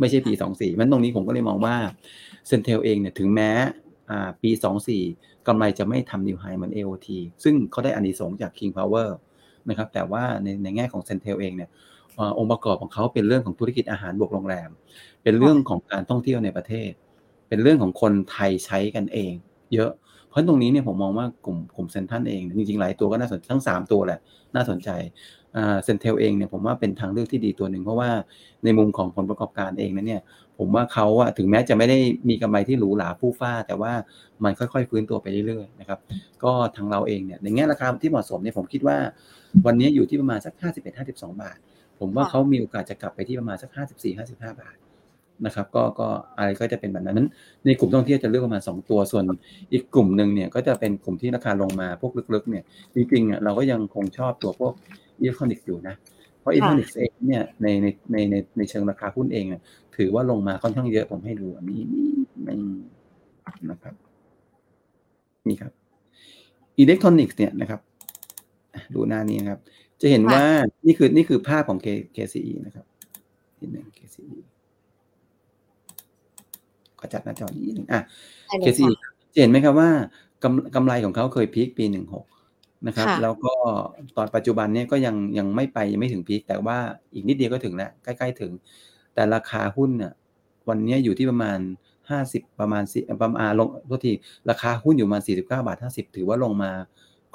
B: ไม่ใช่ปีสองสี่มันตรงนี้ผมก็เลยมองว่าCENTEL เองเนี่ยถึงแม้อ่าปีสองสี่กำไรจะไม่ทำ new high เหมือน AOT ซึ่งเขาได้อานิสงส์จาก King Power นะครับแต่ว่าในในแง่ของ CENTEL เองเนี่ยอ่าองค์ประกอบของเขาเป็นเรื่องของธุรกิจอาหารบวกโรงแรม เป็นเรื่องของการท่องเที่ยวในประเทศ เป็นเรื่องของคนไทยใช้กันเอง เยอะ เพราะตรงนี้เนี่ยผมมองว่ากลุ่มกลุ่ม CENTEL เองจริงๆหลายตัวก็น่าสนทั้ง 3 ตัวแหละน่าสนใจ CENTEL เองเนี่ยผมว่าเป็นทางเลือกที่ดีตัวหนึ่งเพราะว่าในมุมของผลประกอบการเองนะเนี่ยผมว่าเขาอะถึงแม้จะไม่ได้มีกำไรที่หรูหราฟู่ฟ้า แต่ว่ามันค่อยๆฟื้นตัวไปเรื่อยๆนะครับก็ทางเราเองเนี่ยในแง่ราคาที่เหมาะสมเนี่ยผมคิดว่า วันนี้อยู่ที่ประมาณสัก 51-52 บาท ผมว่า
A: ค่ะ
B: เขามีโอกาสจะกลับไปที่ประมาณสัก 54-55 บาท นะครับก็ก็อะไรก็จะเป็นแบบนั้นนั้น ในกลุ่มท่องเที่ยวจะเลือกประมาณ 2 ตัว ส่วนอีกกลุ่มหนึ่งเนี่ยก็จะเป็นกลุ่มที่ราคาลงมาพวกลึกๆเนี่ยจริงๆอะเราก็ยังคงชอบตัวพวกอิเล็กทรอนิกส์อยู่นะ เพราะอิเล็กทรอนิกส์เองเนี่ยในในในในในเชิงราคาหุ้นเองเนี่ยถือว่าลงมาค่อนข้างเยอะผมให้ดูอันนี้นี่นะครับนี่ครับอิเล็กทรอนิกส์เนี่ยนะครับอะดูหน้านี้นะครับ จะเห็นว่านี่คือนี่คือภาพของ K KCE นะครับนิดหนึ่ง KCE ขอจัดหน้าจอนิดหนึ่งอะ
A: ได้เลย
B: KCE
A: ค่ะ
B: จะเห็นไหมครับว่ากำกำไรของเขาเคยพีคปี16นะครับ
A: ค่ะ
B: แล้วก็ตอนปัจจุบันเนี่ยก็ยังยังไม่ไปยังไม่ถึงพีคแต่ว่าอีกนิดเดียวก็ถึงแล้วใกล้ๆถึง แต่ราคาหุ้นน่ะวันนี้อยู่ที่ประมาณ50ประมาณสิประมาณลงโทษทีราคาหุ้นอยู่ประมาณ49บาท50ถือว่าลงมา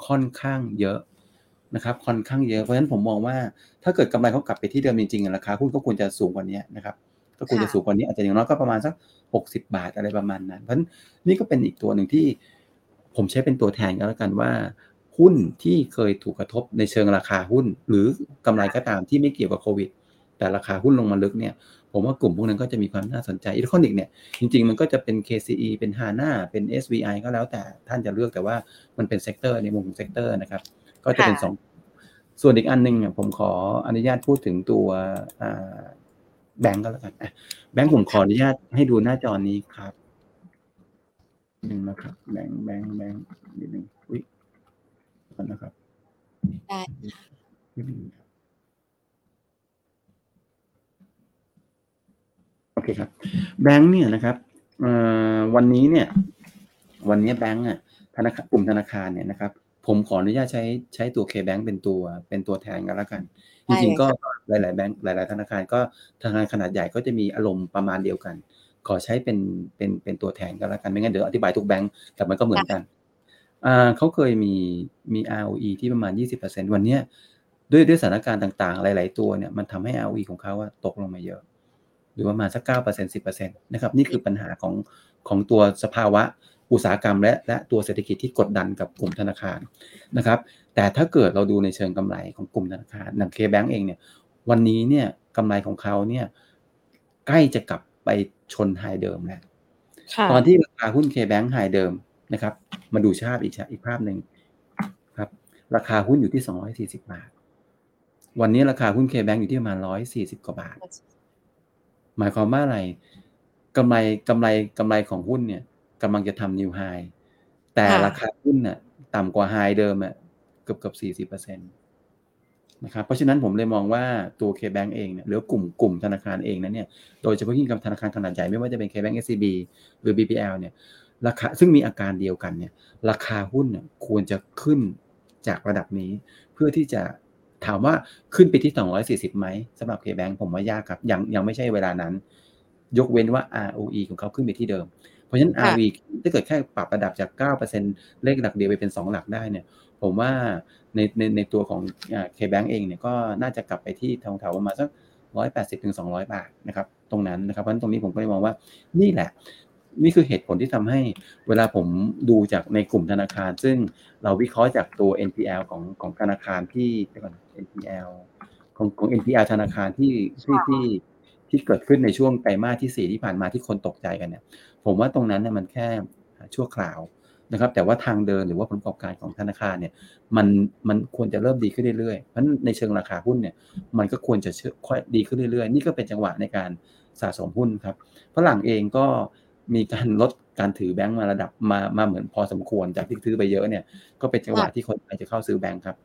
B: ค่อนข้างเยอะนะครับค่อนข้างเยอะเพราะฉะนั้นผมมองว่าถ้าเกิดกำไรเขากลับไปที่เดิมจริงๆอะราคาหุ้นก็ควรจะสูงกว่านี้นะครับ ก็ควรจะ
A: ค่ะ
B: สูงกว่านี้อาจจะอย่างน้อยก็ประมาณสัก 60 บาทอะไรประมาณนั้น เพราะฉะนั้นนี่ก็เป็นอีกตัวหนึ่งที่ผมใช้เป็นตัวแทนก็แล้วกันว่า หุ้นที่เคยถูกกระทบในเชิงราคาหุ้น หรือกำไรก็ตามที่ไม่เกี่ยวกับโควิด แต่ราคาหุ้นลงมาลึกเนี่ย ผมว่ากลุ่มพวกนั้นก็จะมีความน่าสนใจอิเล็กทรอนิกส์เนี่ยจริงๆมันก็จะเป็น KCE เป็น HANA เป็น SVI ก็แล้วแต่ท่านจะเลือกแต่ว่ามันเป็น sector ในมุมของ sector นะครับก็จะเป็น
A: ค่ะ
B: สองส่วนอีกอันหนึงเนี่ยผมขออนุญาตพูดถึงตัว แบงก์ก็แล้วกันอะแบงก์ผมขออนุญาตให้ดูหน้าจอนี้ครับนิดนึงนะครับแบงก์แบงก์แบงก์นิดนึงอุ้ยก่อนนะครับ
A: ได้
B: นิดนึงครับโอเคครับ แบงก์เนี่ยนะครับเอ่อวันนี้เนี่ย วันนี้แบงก์อะธนาคารกลุ่มธนาคารเนี่ยนะครับ ผมขออนุญาตใช้ใช้ตัว K-Bank เป็นตัวเป็นตัวแทนกันแล้วกันจ
A: ได้
B: ริง
A: เลย
B: ๆก็ หลาย ๆ แบงก์หลาย ๆ ธนาคารก็ธนาคารขนาดใหญ่ก็จะมีอารมณ์ประมาณเดียวกัน ขอใช้เป็นเป็นเป็นตัวแทนกันแล้วกันไม่งั้นเดี๋ยวอธิบายทุกแบงก์แต่มันก็เหมือนกันอ่าเขาเคยมีมี ROE ที่ประมาณ 20%วันเนี้ยด้วยด้วยสถานการณ์ต่าง ๆ หลาย ๆ ตัวเนี่ยมันทำให้ ROE ของเขาว่าตกลงมาเยอะ หรือประมาณสักเก้าเปอร์เซ็นสิบเปอร์เซ็นตนะครับนี่คือปัญหาของของตัวสภาวะอุตสาหกรรมและและตัวเศรษฐกิจที่กดดันกับกลุ่มธนาคารนะครับ แต่ถ้าเกิดเราดูในเชิงกำไรของกลุ่มธนาคารอย่างเคแบงเองเนี่ย วันนี้เนี่ยกำไรของเขาเนี่ยใกล้จะกลับไปชนไฮเดิมแล้ว
A: ค่ะ
B: ตอนที่ราคาหุ้น K-Bank ไฮเดิมนะครับ มาดูภาพอีกชาอีกภาพหนึ่งครับ ราคาหุ้นอยู่ที่สองร้อยสี่สิบาท วันนี้ราคาหุ้น K-Bank อยู่ที่ประมาณร้อยสี่สิบกว่าบาท หมายความว่าอะไรกำไรกำไรกำไรของหุ้นเนี่ยกำลังจะทำนิวไฮแต่
A: ค่ะ
B: ราคาหุ้นน่ะต่ำกว่าไฮเดิมอะเกือบเกือบสี่สิบเปอร์เซ็นต นะครับเพราะฉะนั้นผมเลยมองว่าตัว K-Bank เองเนี่ยหรือกลุ่มกลุ่มธนาคารเองนั้นเนี่ยโดยเฉพาะยิ่งกับธนาคารขนาดใหญ่ไม่ว่าจะเป็น K-Bank SCB หรือ BPL เนี่ยราคาซึ่งมีอาการเดียวกันเนี่ยราคาหุ้นเนี่ยควรจะขึ้นจากระดับนี้ เพื่อที่จะถามว่าขึ้นไปที่ 240ไหมสำหรับ K-Bank ผมว่ายากครับยังยังไม่ใช่เวลานั้น ยกเว้นว่า ROE ของเขาขึ้นไปที่เดิม เพราะฉะนั้น
A: ค่ะ
B: ROE ถ้าเกิดแค่ปรับระดับจาก 9%เลขหลักเดียวไปเป็น 2 หลักได้เนี่ย ผมว่า ในในในตัวของอ่า K-Bank เองเนี่ยก็น่าจะกลับไปที่แถวๆประมาณสัก180ถึง200บาทนะครับตรงนั้นนะครับเพราะฉะนั้นตรงนี้ผมก็เลยมองว่านี่แหละ นี่คือเหตุผลที่ทำให้เวลาผมดูจากในกลุ่มธนาคาร ซึ่งเราวิเคราะห์จากตัว NPL ของของธนาคารที่เดี๋ยวก่อน NPL ของของ NPL ธนาคารที่ที่ที่ที่เกิดขึ้นในช่วงไตรมาสที่ 4 ที่ผ่านมาที่คนตกใจกันเนี่ย ผมว่าตรงนั้นเนี่ยมันแค่ชั่วคราว นะครับ แต่ว่าทางเดินหรือว่าผลประกอบการของธนาคารเนี่ยมันมันควรจะเริ่มดีขึ้นเรื่อยๆ เพราะฉะนั้นในเชิงราคาหุ้นเนี่ยมันก็ควรจะเชื่อค่อยดีขึ้นเรื่อยๆ นี่ก็เป็นจังหวะในการสะสมหุ้นครับฝรั่งเองก็มีการลดการถือแบงก์มาระดับมามาเหมือนพอสมควรจากที่ถือไปเยอะเนี่ยก็เป็นจังหวะที่คนไทยจะเข้าซื้อแบงก์ครับ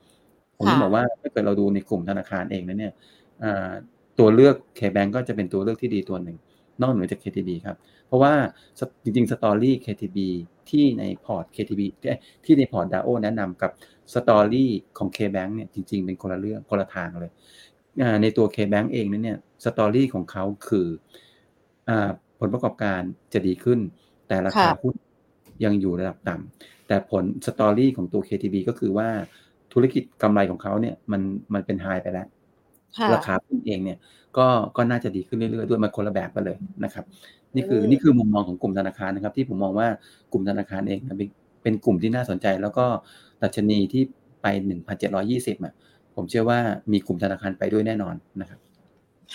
B: ผมถึงบอกว่าถ้าเกิดเราดูในกลุ่มธนาคารเองนะเนี่ยอ่าตัวเลือก K-Bank ก็จะเป็นตัวเลือกที่ดีตัวหนึ่ง นอกเหนือจาก KTB ครับ เพราะว่าสจริงๆสตอรี่ KTB ที่ในพอร์ต KTB ที่ที่ในพอร์ต DAO แนะนำกับ story ของ KBank เนี่ยจริงๆ เป็นคนละเรื่องคนละทางเลยอ่าในตัว KBank เองนั้นเนี่ย story ของเขาคืออ่าผลประกอบการจะดีขึ้น แต่ราคา
A: ค่ะ
B: หุ้นยังอยู่ระดับต่ำแต่ผลสตอรี่ของตัว KTB ก็คือว่าธุรกิจกำไรของเขาเนี่ยมันมันเป็นไฮไปแล้ว
A: ค่ะ
B: ราคาหุ้นเองเนี่ยก็ก็น่าจะดีขึ้นเรื่อยๆด้วยมันคนละแบบกันเลยนะครับ นี่คือ
A: อืม
B: นี่คือมุมมองของกลุ่มธนาคารนะครับ ที่ผมมองว่ากลุ่มธนาคารเองเนี่ยเป็นเป็นกลุ่มที่น่าสนใจ แล้วก็ดัชนีที่ไป 1,720อะผมเชื่อว่ามีกลุ่มธนาคารไปด้วยแน่นอนนะครับ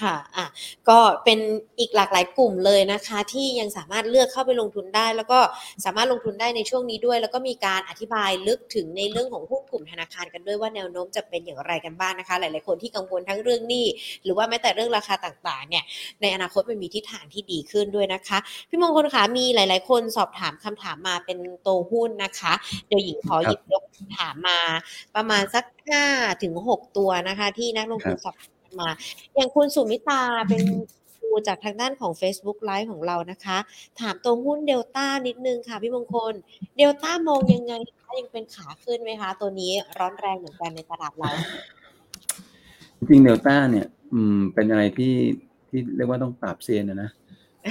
A: ค่ะอะก็เป็นอีกหลากหลายกลุ่มเลยนะคะ ที่ยังสามารถเลือกเข้าไปลงทุนได้ แล้วก็สามารถลงทุนได้ในช่วงนี้ด้วย แล้วก็มีการอธิบายลึกถึงในเรื่องของหุ้นกลุ่มธนาคารกันด้วยว่าแนวโน้มจะเป็นอย่างไรกันบ้างนะคะ หลาย ๆ คนที่กังวลทั้งเรื่องหนี้หรือว่าแม้แต่เรื่องราคาต่าง ๆ เนี่ยในอนาคตมันมีทิศทางที่ดีขึ้นด้วยนะคะ พี่มงคลคะมีหลาย ๆ คนสอบถามคำถามมาเป็นโตหุ้นนะคะเดี๋ยวหญิงขอหยิบยกถามมา ประมาณสักห้าถึงหกตัวนะคะ ที่นักลงทุนสอบถาม มา อย่างคุณสุมิตาเป็นดูจากทางด้านของ Facebook Live ของเรานะคะ ถามตัวหุ้นเดลต้านิดนึงค่ะพี่มงคล เดลต้ามองยังไงคะยังเป็นขาขึ้นไหมคะ ตัวนี้ร้อนแรงเหมือนกันในตลาดเรา
B: จริงเดลต้าเนี่ยอืมเป็นอะไรที่ที่เรียกว่าต้องปราบเซียนนะนะ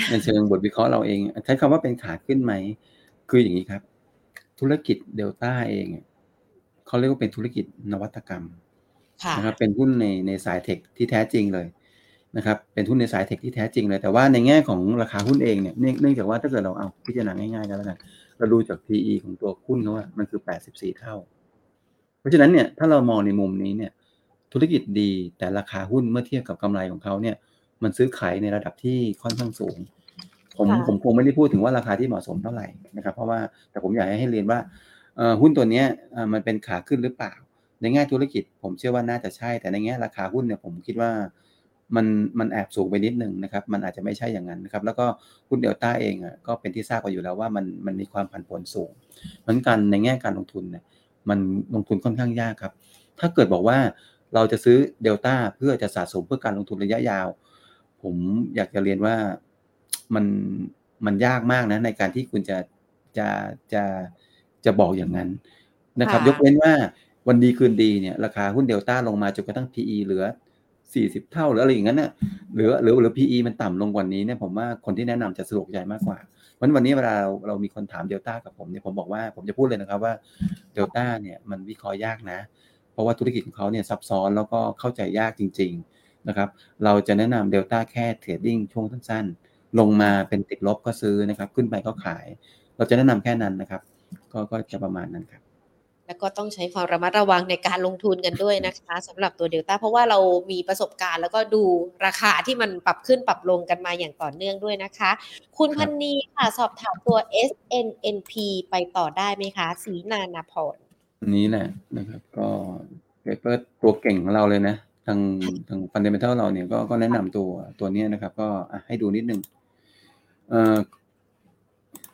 B: ในเชิงบทวิเคราะห์เราเอง ใช้คำว่าเป็นขาขึ้นไหม คืออย่างนี้ครับ ธุรกิจเดลต้าเองเขาเรียกว่าเป็นธุรกิจนวัตกรรม นะครับเป็นหุ้นในในสายเทคที่แท้จริงเลยนะครับเป็นหุ้นในสายเทคที่แท้จริงเลยแต่ว่าในแง่ของราคาหุ้นเองเนี่ยเนื่องเนื่องจากว่าถ้าเกิดเราเอาพิจารณาง่ายๆกันแล้วกันเราดูจาก PE ของตัวหุ้นเขาว่ามันคือ 84 เท่า เพราะฉะนั้นเนี่ยถ้าเรามองในมุมนี้เนี่ยธุรกิจดีแต่ราคาหุ้นเมื่อเทียบกับกำไรของเขาเนี่ยมันซื้อขายในระดับที่ค่อนข้างสูง ผม
A: ค่ะ
B: ผมคงไม่ได้พูดถึงว่าราคาที่เหมาะสมเท่าไหร่นะครับเพราะว่าแต่ผมอยากให้เรียนว่าเอ่อหุ้นตัวเนี้ยเอ่อมันเป็นขาขึ้นหรือเปล่า ในแง่ธุรกิจผมเชื่อว่าน่าจะใช่ แต่ในแง่ราคาหุ้นเนี่ยผมคิดว่ามันมันแอบสูงไปนิดนึงนะครับ มันอาจจะไม่ใช่อย่างนั้นนะครับ แล้วก็หุ้นเดลต้าเองอะก็เป็นที่ทราบกันอยู่แล้วว่ามันมันมีความผันผวนสูง เหมือนกันในแง่การลงทุนเนี่ยมันลงทุนค่อนข้างยากครับ ถ้าเกิดบอกว่าเราจะซื้อเดลต้าเพื่อจะสะสมเพื่อการลงทุนระยะยาว ผมอยากจะเรียนว่ามันมันยากมากนะในการที่คุณจะจะจะจะบอกอย่างนั้นนะครับ
A: ค่ะ
B: ยกเว้นว่า วันดีคืนดีเนี่ยราคาหุ้นเดลต้าลงมาจนกระทั่ง PE เหลือ 40 เท่าหรืออะไรอย่างนั้นน่ะหรือหรือหรือ PE มันต่ำลงกว่านี้เนี่ยผมว่าคนที่แนะนำจะสะดวกใจมากกว่าเพราะฉะนั้นวันนี้เวลาเราเรามีคนถามเดลต้ากับผมเนี่ยผมบอกว่าผมจะพูดเลยนะครับว่าเดลต้าเนี่ยมันวิเคราะห์ยากนะ เพราะว่าธุรกิจของเขาเนี่ยซับซ้อนแล้วก็เข้าใจยากจริง ๆนะครับ เราจะแนะนำเดลต้าแค่เทรดดิ้งช่วงสั้นๆ ลงมาเป็นติดลบก็ซื้อนะครับ ขึ้นไปก็ขาย เราจะแนะนำแค่นั้นนะครับ ก็ก็จะประมาณนั้นครับ
A: แล้วก็ต้องใช้ความระมัดระวังในการลงทุนกันด้วยนะคะสำหรับตัวเดลต้าเพราะว่าเรามีประสบการณ์ แล้วก็ดูราคาที่มันปรับขึ้นปรับลงกันมาอย่างต่อเนื่องด้วยนะคะ คุณพันนีค่ะสอบถามตัว SNNP ไปต่อได้ไหมคะ สีนานาพร
B: นี้แหละนะครับ ก็ paper ตัวเก่งของเราเลยนะ ทางทาง fundamental เราเนี่ยก็ก็แนะนำตัวตัวนี้นะครับ ก็ให้ดูนิดนึงเอ่อ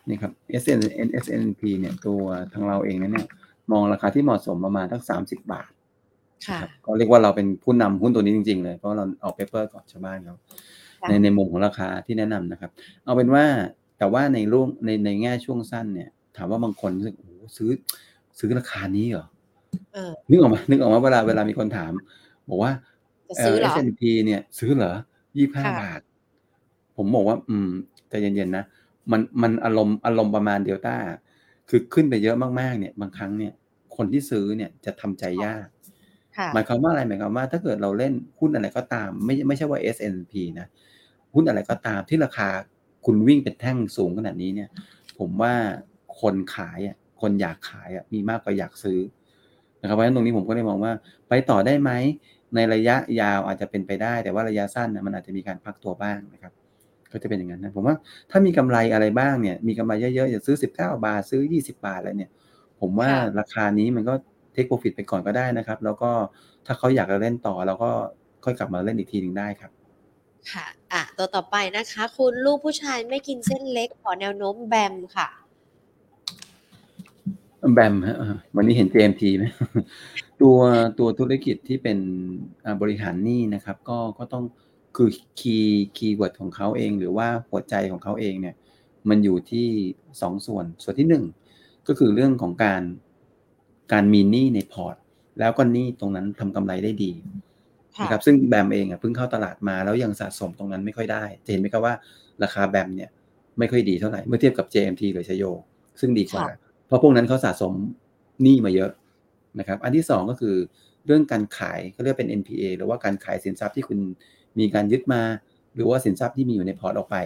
B: นี่ครับ SN SNP เนี่ยตัวทางเราเองเนี่ย มองราคาที่เหมาะสมประมาณทั้งสามสิบบาท
A: ค่ะ
B: ครับก็เรียกว่าเราเป็นผู้นำหุ้นตัวนี้จริง ๆ เลย เพราะเราออก paper ก่อนชาวบ้านเขา
A: ค่ะ
B: ในในมุมของราคาที่แนะนำนะครับ เอาเป็นว่าแต่ว่าในร่วงในในแง่ช่วงสั้นเนี่ย ถามว่าบางคนรู้สึกโอ้โหซื้อ ซื้อราคานี้เหรอ
A: เออ
B: นึกออกไหมานึกออกมาเวลาเวลามีคนถาม บอกว่า
A: จะซื้อเหรอ
B: เอ S&P เนี่ย ซื้อเหรอยี่ห้า
A: ค่ะ
B: บาท ผมบอกว่า อืมใจเย็นๆนะมันมันอารมณ์อารมณ์ประมาณเดลต้า คือขึ้นไปเยอะมากๆเนี่ย บางครั้งเนี่ย คนที่ซื้อเนี่ยจะทำใจยาก
A: ค่ะ
B: หมายความว่าอะไรหมายความว่าถ้าเกิดเราเล่นหุ้นอะไรก็ตาม ไม่ไม่ใช่ว่า S&P นะหุ้นอะไรก็ตามที่ราคาคุณวิ่งเป็นแท่งสูงขนาดนี้เนี่ย ผมว่าคนขายอะคนอยากขายอะมีมากกว่าอยากซื้อนะครับเพราะฉะนั้นตรงนี้ผมก็เลยมองว่า ไปต่อได้ไหมในระยะยาวอาจจะเป็นไปได้ แต่ว่าระยะสั้นนะมันอาจจะมีการพักตัวบ้างนะครับ ก็จะเป็นอย่างนั้นนะผมว่าถ้ามีกำไรอะไรบ้างเนี่ย มีกำไรเยอะๆอย่าซื้อ 19 บาทซื้อ 20 บาทอะไรเนี่ย ผมว่า
A: ค่ะ
B: ราคานี้มันก็เทคโปรฟิตไปก่อนก็ได้นะครับ แล้วก็ถ้าเขาอยากจะเล่นต่อเราก็ค่อยกลับมาเล่นอีกทีหนึ่งได้ครับ
A: ค่ะ อะ ตัวต่อไปนะคะ คุณลูกผู้ชายไม่กินเส้นเล็กขอแนวโน้ม BAM ค่ะ
B: BAM ฮะเออวันนี้เห็น JMT ไหมตัวตัวธุรกิจที่เป็นอ่าบริหารหนี้นะครับ ก็ก็ต้องคือ key keyword ของเขาเอง หรือว่าหัวใจของเขาเองเนี่ย มันอยู่ที่สองส่วนส่วนที่หนึ่ง ก็คือเรื่องของการการมีหนี้ในพอร์ต แล้วก็หนี้ตรงนั้นทำกำไรได้ดี
A: ค่ะ
B: นะครับซึ่ง BAM เองอะเพิ่งเข้าตลาดมาแล้วยังสะสมตรงนั้นไม่ค่อยได้จะเห็นไหมครับว่าราคา BAM เนี่ยไม่ค่อยดีเท่าไหร่เมื่อเทียบกับ JMT หรือชโย ซึ่งดีกว่า
A: ค่ะ
B: เพราะพวกนั้นเขาสะสมหนี้มาเยอะนะครับ อันที่สองก็คือเรื่องการขายเขาเรียกเป็น NPA หรือว่าการขายสินทรัพย์ที่คุณมีการยึดมา หรือว่าสินทรัพย์ที่มีอยู่ในพอร์ตออกไป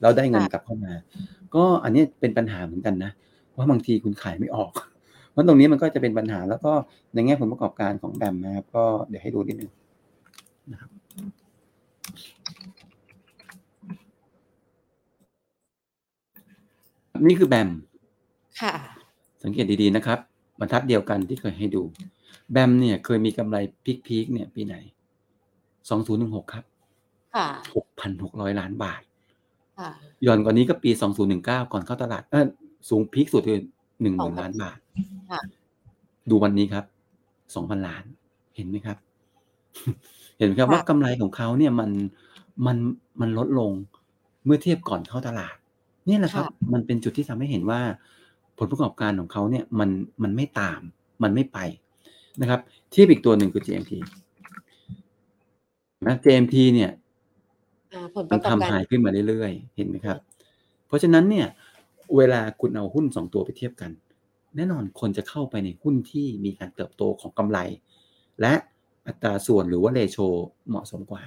B: แล้วได้เงินกลับเข้ามา ก็อันนี้เป็นปัญหาเหมือนกันนะ เพราะบางทีคุณขายไม่ออกเพราะตรงนี้มันก็จะเป็นปัญหา แล้วก็ในแง่ผลประกอบการของแบมนะครับ ก็เดี๋ยวให้ดูนิดนึงนะครับนี่คือแบม
A: ค่ะ
B: สังเกตดีๆนะครับบรรทัดเดียวกันที่เคยให้ดู แบมเนี่ยเคยมีกำไรพีคๆเนี่ย ปีไหน2016ครับ
A: ค่ะ
B: 6,600ล้านบาท
A: ค่ะ
B: ย้อนกว่านี้ก็ปี2019ก่อนเข้าตลาด เออ สูงพีคสุดคือ10,000ล้านบาท
A: ค่ะ
B: ดูวันนี้ครับ2,000ล้าน เห็นไหมครับ เห็นไหมครับ
A: ค่ะ
B: ว่ากำไรของเขาเนี่ยมันมันมันลดลงเมื่อเทียบก่อนเข้าตลาดเนี่ยแหละครับ มันเป็นจุดที่ทำให้เห็นว่า ผลประกอบการของเขาเนี่ยมันมันไม่ตาม มันไม่ไปนะครับเทียบอีกตัวหนึ่งคือ JMT นะ JMT เนี่ย
A: อ่าผลป
B: มั
A: ระ
B: น
A: กอบ
B: ทำ
A: การ
B: หายขึ้นมาเรื่อยๆ เห็นไหมครับ เพราะฉะนั้นเนี่ย เวลาคุณเอาหุ้นสองตัวไปเทียบกัน แน่นอนคนจะเข้าไปในหุ้นที่มีการเติบโตของกำไร และอัตราส่วนหรือว่าเรโชเหมาะสมกว่า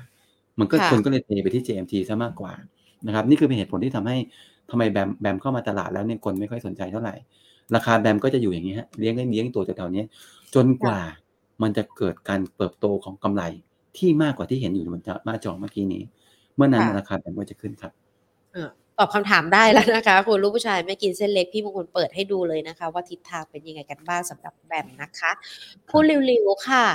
B: มันก็
A: ค่ะ
B: คนก็เลยเทไปที่ JMT ซะมากกว่านะครับนี่คือเป็นเหตุผลที่ทำให้ทำไมแบมแบมเข้ามาตลาดแล้วเนี่ยคนไม่ค่อยสนใจเท่าไหร่ ราคาแบมก็จะอยู่อย่างนี้ฮะเลี้ยงกันเลี้ยงตัวแถวๆนี้จนกว่ามันจะเกิดการเติบโตของกำไรที่มากกว่าที่เห็นอยู่บนหน้าจอเมื่อกี้นี้ เมื่อนั้น
A: ค่ะ
B: ราคาแบมก็จะขึ้นครับ
A: เออ ตอบคำถามได้แล้วนะคะคุณลูกผู้ชายไม่กินเส้นเล็กพี่มงคลเปิดให้ดูเลยนะคะ ว่าทิศทางเป็นยังไงกันบ้างสำหรับแบมนะคะคุณริวๆค่ะ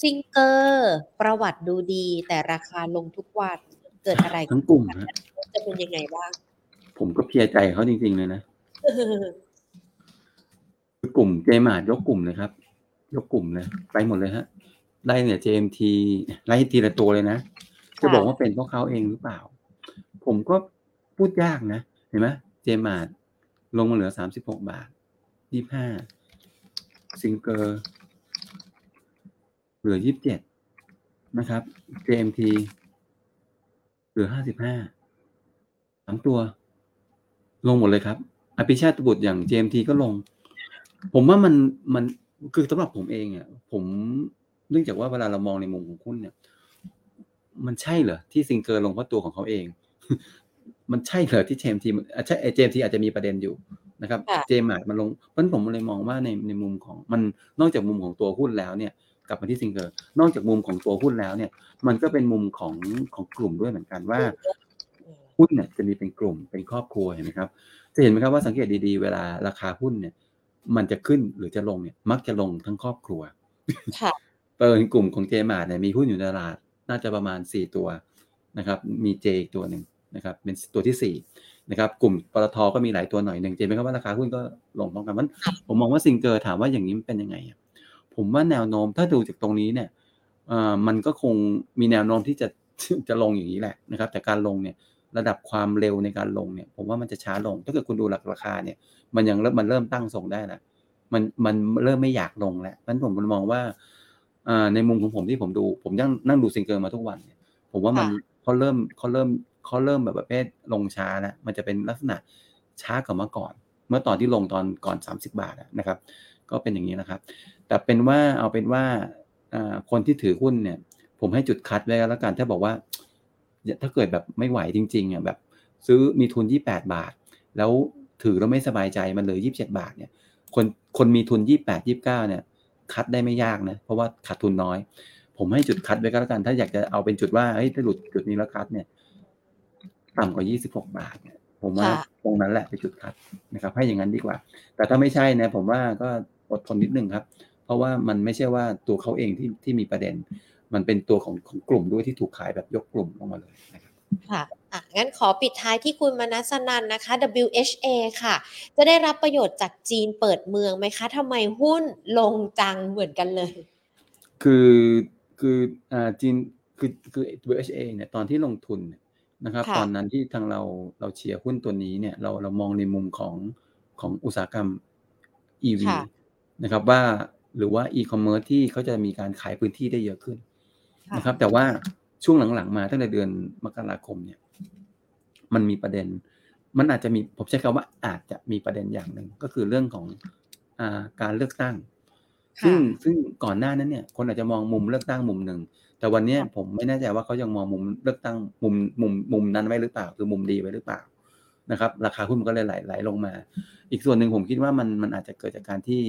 A: ซิงเกอร์ประวัติดูดี แต่ราคาลงทุกวันเกิดอะไร
B: ทั้งกลุ่มฮะ
A: จะเป็นยังไงบ้าง
B: ผมก็เพลียใจเขาจริงๆเลยนะคือกลุ่มเจมาดยกกลุ่มเลยครับ ยกกลุ่มเลยไปหมดเลยฮะไล่เนี่ย JMT ไล่ทีละตัวเลยนะ จะบอกว่าเป็นเพราะเขาเองหรือเปล่า ผมก็ พูดยากนะ เห็นไหมเจมาดลงมาเหลือสามสิบหกบาทยี่ห้าซิงเกอร์เหลือยี่สิบเจ็ดนะครับ JMT เหลือห้าสิบห้าสามตัว ลงหมดเลยครับอภิชาติบุตรอย่าง JMT ก็ลง ผมว่ามันมันคือสำหรับผมเองอะผมเนื่องจากว่าเวลาเรามองในมุมของหุ้นเนี่ย มันใช่เหรอที่ Singer ลงเพราะตัวของเขาเอง มันใช่เหรอที่ JMT ใช่ JMT อาจจะมีประเด็นอยู่นะครับ
A: ค่ะ
B: Jaymart มันลงเพราะฉะนั้นผมเลยมองว่าในในมุมของมันนอกจากมุมของตัวหุ้นแล้วเนี่ยกลับมาที่ Singer นอกจากมุมของตัวหุ้นแล้วเนี่ย มันก็เป็นมุมของของกลุ่มด้วยเหมือนกันว่าหุ้นเนี่ยจะมีเป็นกลุ่มเป็นครอบครัวเห็นไหมครับ จะเห็นไหมครับว่าสังเกตดีๆ เวลาราคาหุ้นเนี่ย มันจะขึ้นหรือจะลงเนี่ย มักจะลงทั้งครอบครัว
A: ค่ะ
B: เปิดกลุ่มของ Jaymart เนี่ยมีหุ้นอยู่ในตลาด น่าจะประมาณ4ตัวนะครับ มีเจอีกตัวหนึ่ง นะครับเป็นตัวที่4นะครับกลุ่มปตทก็มีหลายตัวหน่อยหนึ่งเห็นไหมครับว่าราคาหุ้นก็ลงพร้อมกันมันผมมองว่าซิงเกอร์ถามว่าอย่างนี้มันเป็นยังไงอะผมว่าแนวโน้มถ้าดูจากตรงนี้เนี่ยเอ่อมันก็คงมีแนวโน้มที่จะจะลงอย่างนี้แหละนะครับ แต่การลงเนี่ยระดับความเร็วในการลงเนี่ย ผมว่ามันจะช้าลง ถ้าเกิดคุณดูหลักราคาเนี่ย มันยังเริ่มมันเริ่มตั้งทรงได้แล้วมันมันเริ่มไม่อยากลงแล้วนั้นผมมองว่าอ่าในมุมของผมที่ผมดู ผมยังนั่งดูซิงเกิลมาทุกวันเนี่ย ผมว่ามัน
A: ค่ะ
B: เขาเริ่มเขาเริ่ม เขาเริ่มแบบประเภทลงช้าแล้วมันจะเป็นลักษณะช้ากว่าเมื่อก่อน เมื่อตอนที่ลงตอนก่อน 30 บาทนะครับ ก็เป็นอย่างนี้นะครับ แต่เป็นว่าเอาเป็นว่าคนที่ถือหุ้นเนี่ย ผมให้จุดคัดไว้แล้วกันถ้าบอกว่า ถ้าเกิดแบบไม่ไหวจริงๆอะแบบซื้อมีทุน 28 บาท แล้วถือแล้วไม่สบายใจมันเลือ27 บาทเนี่ย คนคนมีทุน 28 29เนี่ย คัดได้ไม่ยากนะ เพราะว่าขาดทุนน้อย ผมให้จุดคัดไว้ก็แล้วกัน ถ้าอยากจะเอาเป็นจุดว่าเฮ้ยถ้าหลุดจุดนี้แล้วคัดเนี่ย ต่ำกว่า 26 บาทเนี่ยผมว่า
A: ค่ะ
B: ตรงนั้นแหละเป็นจุดคัดนะครับ ให้อย่างนั้นดีกว่า แต่ถ้าไม่ใช่นะผมว่าก็อดทนนิดนึงครับ เพราะว่ามันไม่ใช่ว่าตัวเขาเองที่ที่มีประเด็น มันเป็นตัวของของกลุ่มด้วยที่ถูกขายแบบยกกลุ่มลงมาเลยนะครับ
A: ค่ะอะ งั้นขอปิดท้ายที่คุณมนัสนันนะคะ WHA ค่ะ จะได้รับประโยชน์จากจีนเปิดเมืองไหมคะทำไมหุ้นลงจังเหมือนกันเลย
B: คือคืออ่าจีนคือคือ WHA เนี่ยตอนที่ลงทุนเนี่ย นะครับ
A: ค่ะ
B: ตอนนั้นที่ทางเราเราเชียร์หุ้นตัวนี้เนี่ยเราเรามองในมุมของของอุตสาหกรรม EV
A: ค่ะ
B: นะครับว่าหรือว่า e-commerce ที่เขาจะมีการขายพื้นที่ได้เยอะขึ้น
A: ค่ะ
B: นะครับ แต่ว่าช่วงหลังๆมาตั้งแต่เดือนมกราคมเนี่ย มันมีประเด็น มันอาจจะมีผมใช้คำว่าอาจจะมีประเด็นอย่างหนึ่งก็คือเรื่องของอ่าการเลือกตั้ง
A: ค่ะ
B: ซึ่งซึ่งก่อนหน้านั้นเนี่ย คนอาจจะมองมุมเลือกตั้งมุมหนึ่ง แต่วันเนี้ย
A: ค่ะ
B: ผมไม่แน่ใจว่าเขายังมองมุมเลือกตั้งมุมมุมมุมนั้นไว้หรือเปล่า คือมุมดีไว้หรือเปล่านะครับ ราคาหุ้นมันก็เลยไหลไหลลงมา อีกส่วนหนึ่งผมคิดว่ามันมันอาจจะเกิดจากการที่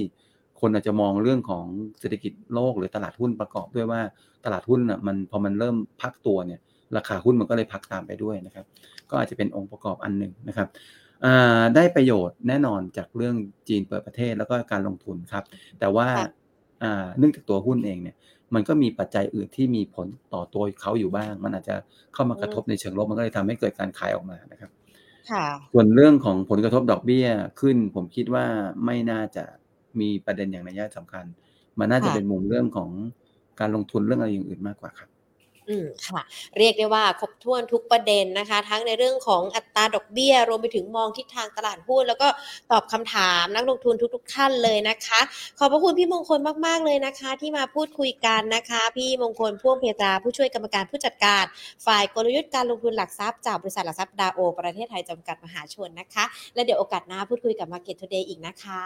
B: คนอาจจะมองเรื่องของเศรษฐกิจโลกหรือตลาดหุ้นประกอบด้วยว่าตลาดหุ้นอะมันพอมันเริ่มพักตัวเนี่ย ราคาหุ้นมันก็เลยพักตามไปด้วยนะครับ ก็อาจจะเป็นองค์ประกอบอันหนึ่งนะครับอ่าได้ประโยชน์แน่นอนจากเรื่องจีนเปิดประเทศแล้วก็การลงทุนครับ แต่ว่า
A: ค่ะ
B: อ่าเนื่องจากตัวหุ้นเองเนี่ย มันก็มีปัจจัยอื่นที่มีผลต่อตัวเขาอยู่บ้าง มันอาจจะเข้ามากระทบในเชิงลบมันก็เลยทำให้เกิดการขายออกมานะครับ
A: ค่ะ
B: ส่วนเรื่องของผลกระทบดอกเบี้ยขึ้น ผมคิดว่าไม่น่าจะมีประเด็นอย่างนัยสำคัญ มันน่าจะ
A: ค่ะ
B: เป็นมุมเรื่องของการลงทุนเรื่องอะไรอย่างอื่นมากกว่าครับ
A: อืมค่ะ เรียกได้ว่าครบถ้วนทุกประเด็นนะคะ ทั้งในเรื่องของอัตราดอกเบี้ย รวมไปถึงมองทิศทางตลาดหุ้นแล้วก็ตอบคำถามนักลงทุนทุก ๆ ท่านเลยนะคะ ขอบพระคุณพี่มงคลมากๆเลยนะคะ ที่มาพูดคุยกันนะคะ พี่มงคลพ่วงเพตราผู้ช่วยกรรมการผู้จัดการ ฝ่ายกลยุทธ์การลงทุนหลักทรัพย์จากบริษัทหลักทรัพย์ดาโอ ประเทศไทยจำกัดมหาชนนะคะ และเดี๋ยวโอกาสหน้าพูดคุยกับ Market Today อีกนะคะ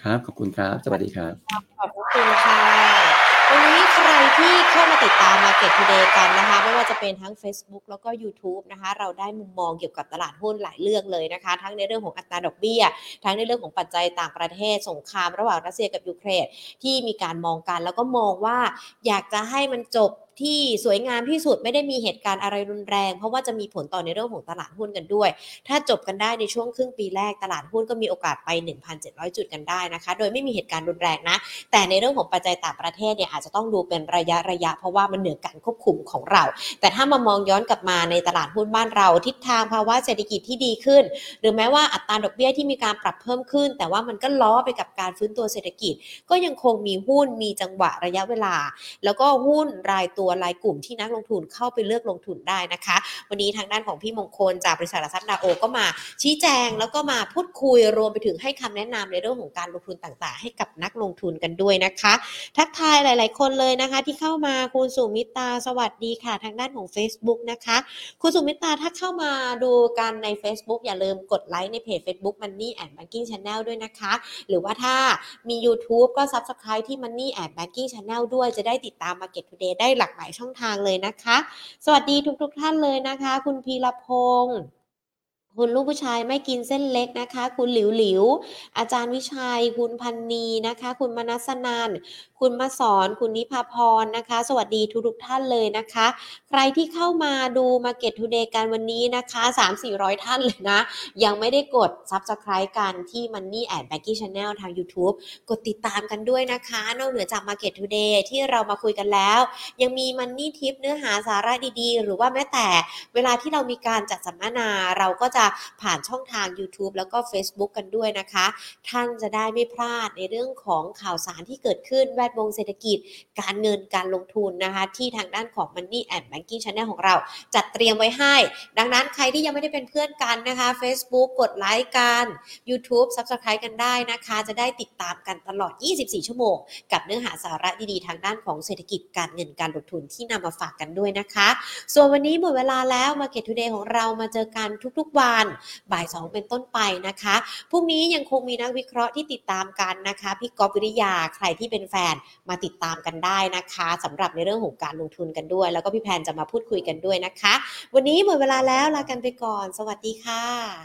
B: ครับขอบคุณครับ สวัสดีครับ
A: ขอบพระคุณค่ะ วันนี้ใครที่เข้ามาติดตาม Market Today กันนะคะ ไม่ว่าจะเป็นทั้ง Facebook แล้วก็ YouTube นะคะ เราได้มุมมองเกี่ยวกับตลาดหุ้นหลายเรื่องเลยนะคะ ทั้งในเรื่องของอัตราดอกเบี้ย ทั้งในเรื่องของปัจจัยต่างประเทศ สงครามระหว่างรัสเซียกับยูเครนที่มีการมองกันแล้วก็มองว่าอยากจะให้มันจบ ที่สวยงามที่สุดไม่ได้มีเหตุการณ์อะไรรุนแรง เพราะว่าจะมีผลต่อในเรื่องของตลาดหุ้นกันด้วย ถ้าจบกันได้ในช่วงครึ่งปีแรกตลาดหุ้นก็มีโอกาสไป 1,700 จุดกันได้นะคะ โดยไม่มีเหตุการณ์รุนแรงนะ แต่ในเรื่องของปัจจัยต่างประเทศเนี่ยอาจจะต้องดูเป็นระยะระยะเพราะว่ามันเหนือการควบคุมของเรา แต่ถ้ามามองย้อนกลับมาในตลาดหุ้นบ้านเรา ทิศทางภาวะเศรษฐกิจที่ดีขึ้น หรือแม้ว่าอัตราดอกเบี้ยที่มีการปรับเพิ่มขึ้น แต่ว่ามันก็ล้อไปกับการฟื้นตัวเศรษฐกิจ ก็ยังคงมีหุ้นมีจังหวะระยะเวลา แล้วก็หุ้นรายตัวรายกลุ่มที่นักลงทุนเข้าไปเลือกลงทุนได้นะคะ วันนี้ทางด้านของพี่มงคลจากบริษัทหลักทรัพย์ดาโอก็มาชี้แจงแล้วก็มาพูดคุยรวมไปถึงให้คำแนะนำในเรื่องของการลงทุนต่างๆ ให้กับนักลงทุนกันด้วยนะคะ ทักทายหลาย ๆ คนเลยนะคะ ที่เข้ามาคุณสุมิตาสวัสดีค่ะ ทางด้านของ Facebook นะคะ คุณสุมิตาถ้าเข้ามาดูกันใน Facebook อย่าลืมกดไลค์ในเพจ Facebook Money and Banking Channel ด้วยนะคะ หรือว่าถ้ามี YouTube ก็ Subscribe ที่ Money and Banking Channel ด้วยจะได้ติดตาม Market Today ได้หลากหลายช่องทางเลยนะคะ สวัสดีทุกๆท่านเลยนะคะ คุณพีรพงศ์ คุณลูกผู้ชายไม่กินเส้นเล็กนะคะ คุณหลิวหลิว อาจารย์วิชัย คุณพันนีนะคะ คุณมนัสนันคุณมาสอน คุณนิพาพรนะคะ สวัสดีทุกทุกท่านเลยนะคะ ใครที่เข้ามาดู Market Today กันวันนี้นะคะ 3-400 ท่านเลยนะ ยังไม่ได้กด Subscribe กันที่ Money and Banking Channel ทาง YouTube กดติดตามกันด้วยนะคะ นอกเหนือจาก Market Today ที่เรามาคุยกันแล้ว ยังมี Money Tip เนื้อหาสาระดีๆ หรือว่าแม้แต่เวลาที่เรามีการจัดสัมมนาเราก็จะผ่านช่องทาง YouTube แล้วก็ Facebook กันด้วยนะคะ ท่านจะได้ไม่พลาดในเรื่องของข่าวสารที่เกิดขึ้นแวดวงเศรษฐกิจ การเงินการลงทุนนะคะ ที่ทางด้านของ Money and Banking Channel ของเรา จัดเตรียมไว้ให้ ดังนั้นใครที่ยังไม่ได้เป็นเพื่อนกันนะคะ Facebook กดไลค์กัน YouTube Subscribe กันได้นะคะ จะได้ติดตามกันตลอด 24 ชั่วโมง กับเนื้อหาสาระดีๆ ทางด้านของเศรษฐกิจการเงินการลงทุนที่นำมาฝากกันด้วยนะคะ ส่วนวันนี้หมดเวลาแล้ว Market Today ของเรามาเจอกันทุกๆวันบ่าย 2 เป็นต้นไปนะคะพรุ่งนี้ยังคงมีนักวิเคราะห์ที่ติดตามกันนะคะพี่กอฟวิริยาใครที่เป็นแฟนมาติดตามกันได้นะคะสำหรับในเรื่องของการลงทุนกันด้วย แล้วก็พี่แพนจะมาพูดคุยกันด้วยนะคะ วันนี้หมดเวลาแล้วลากันไปก่อน สวัสดีค่ะ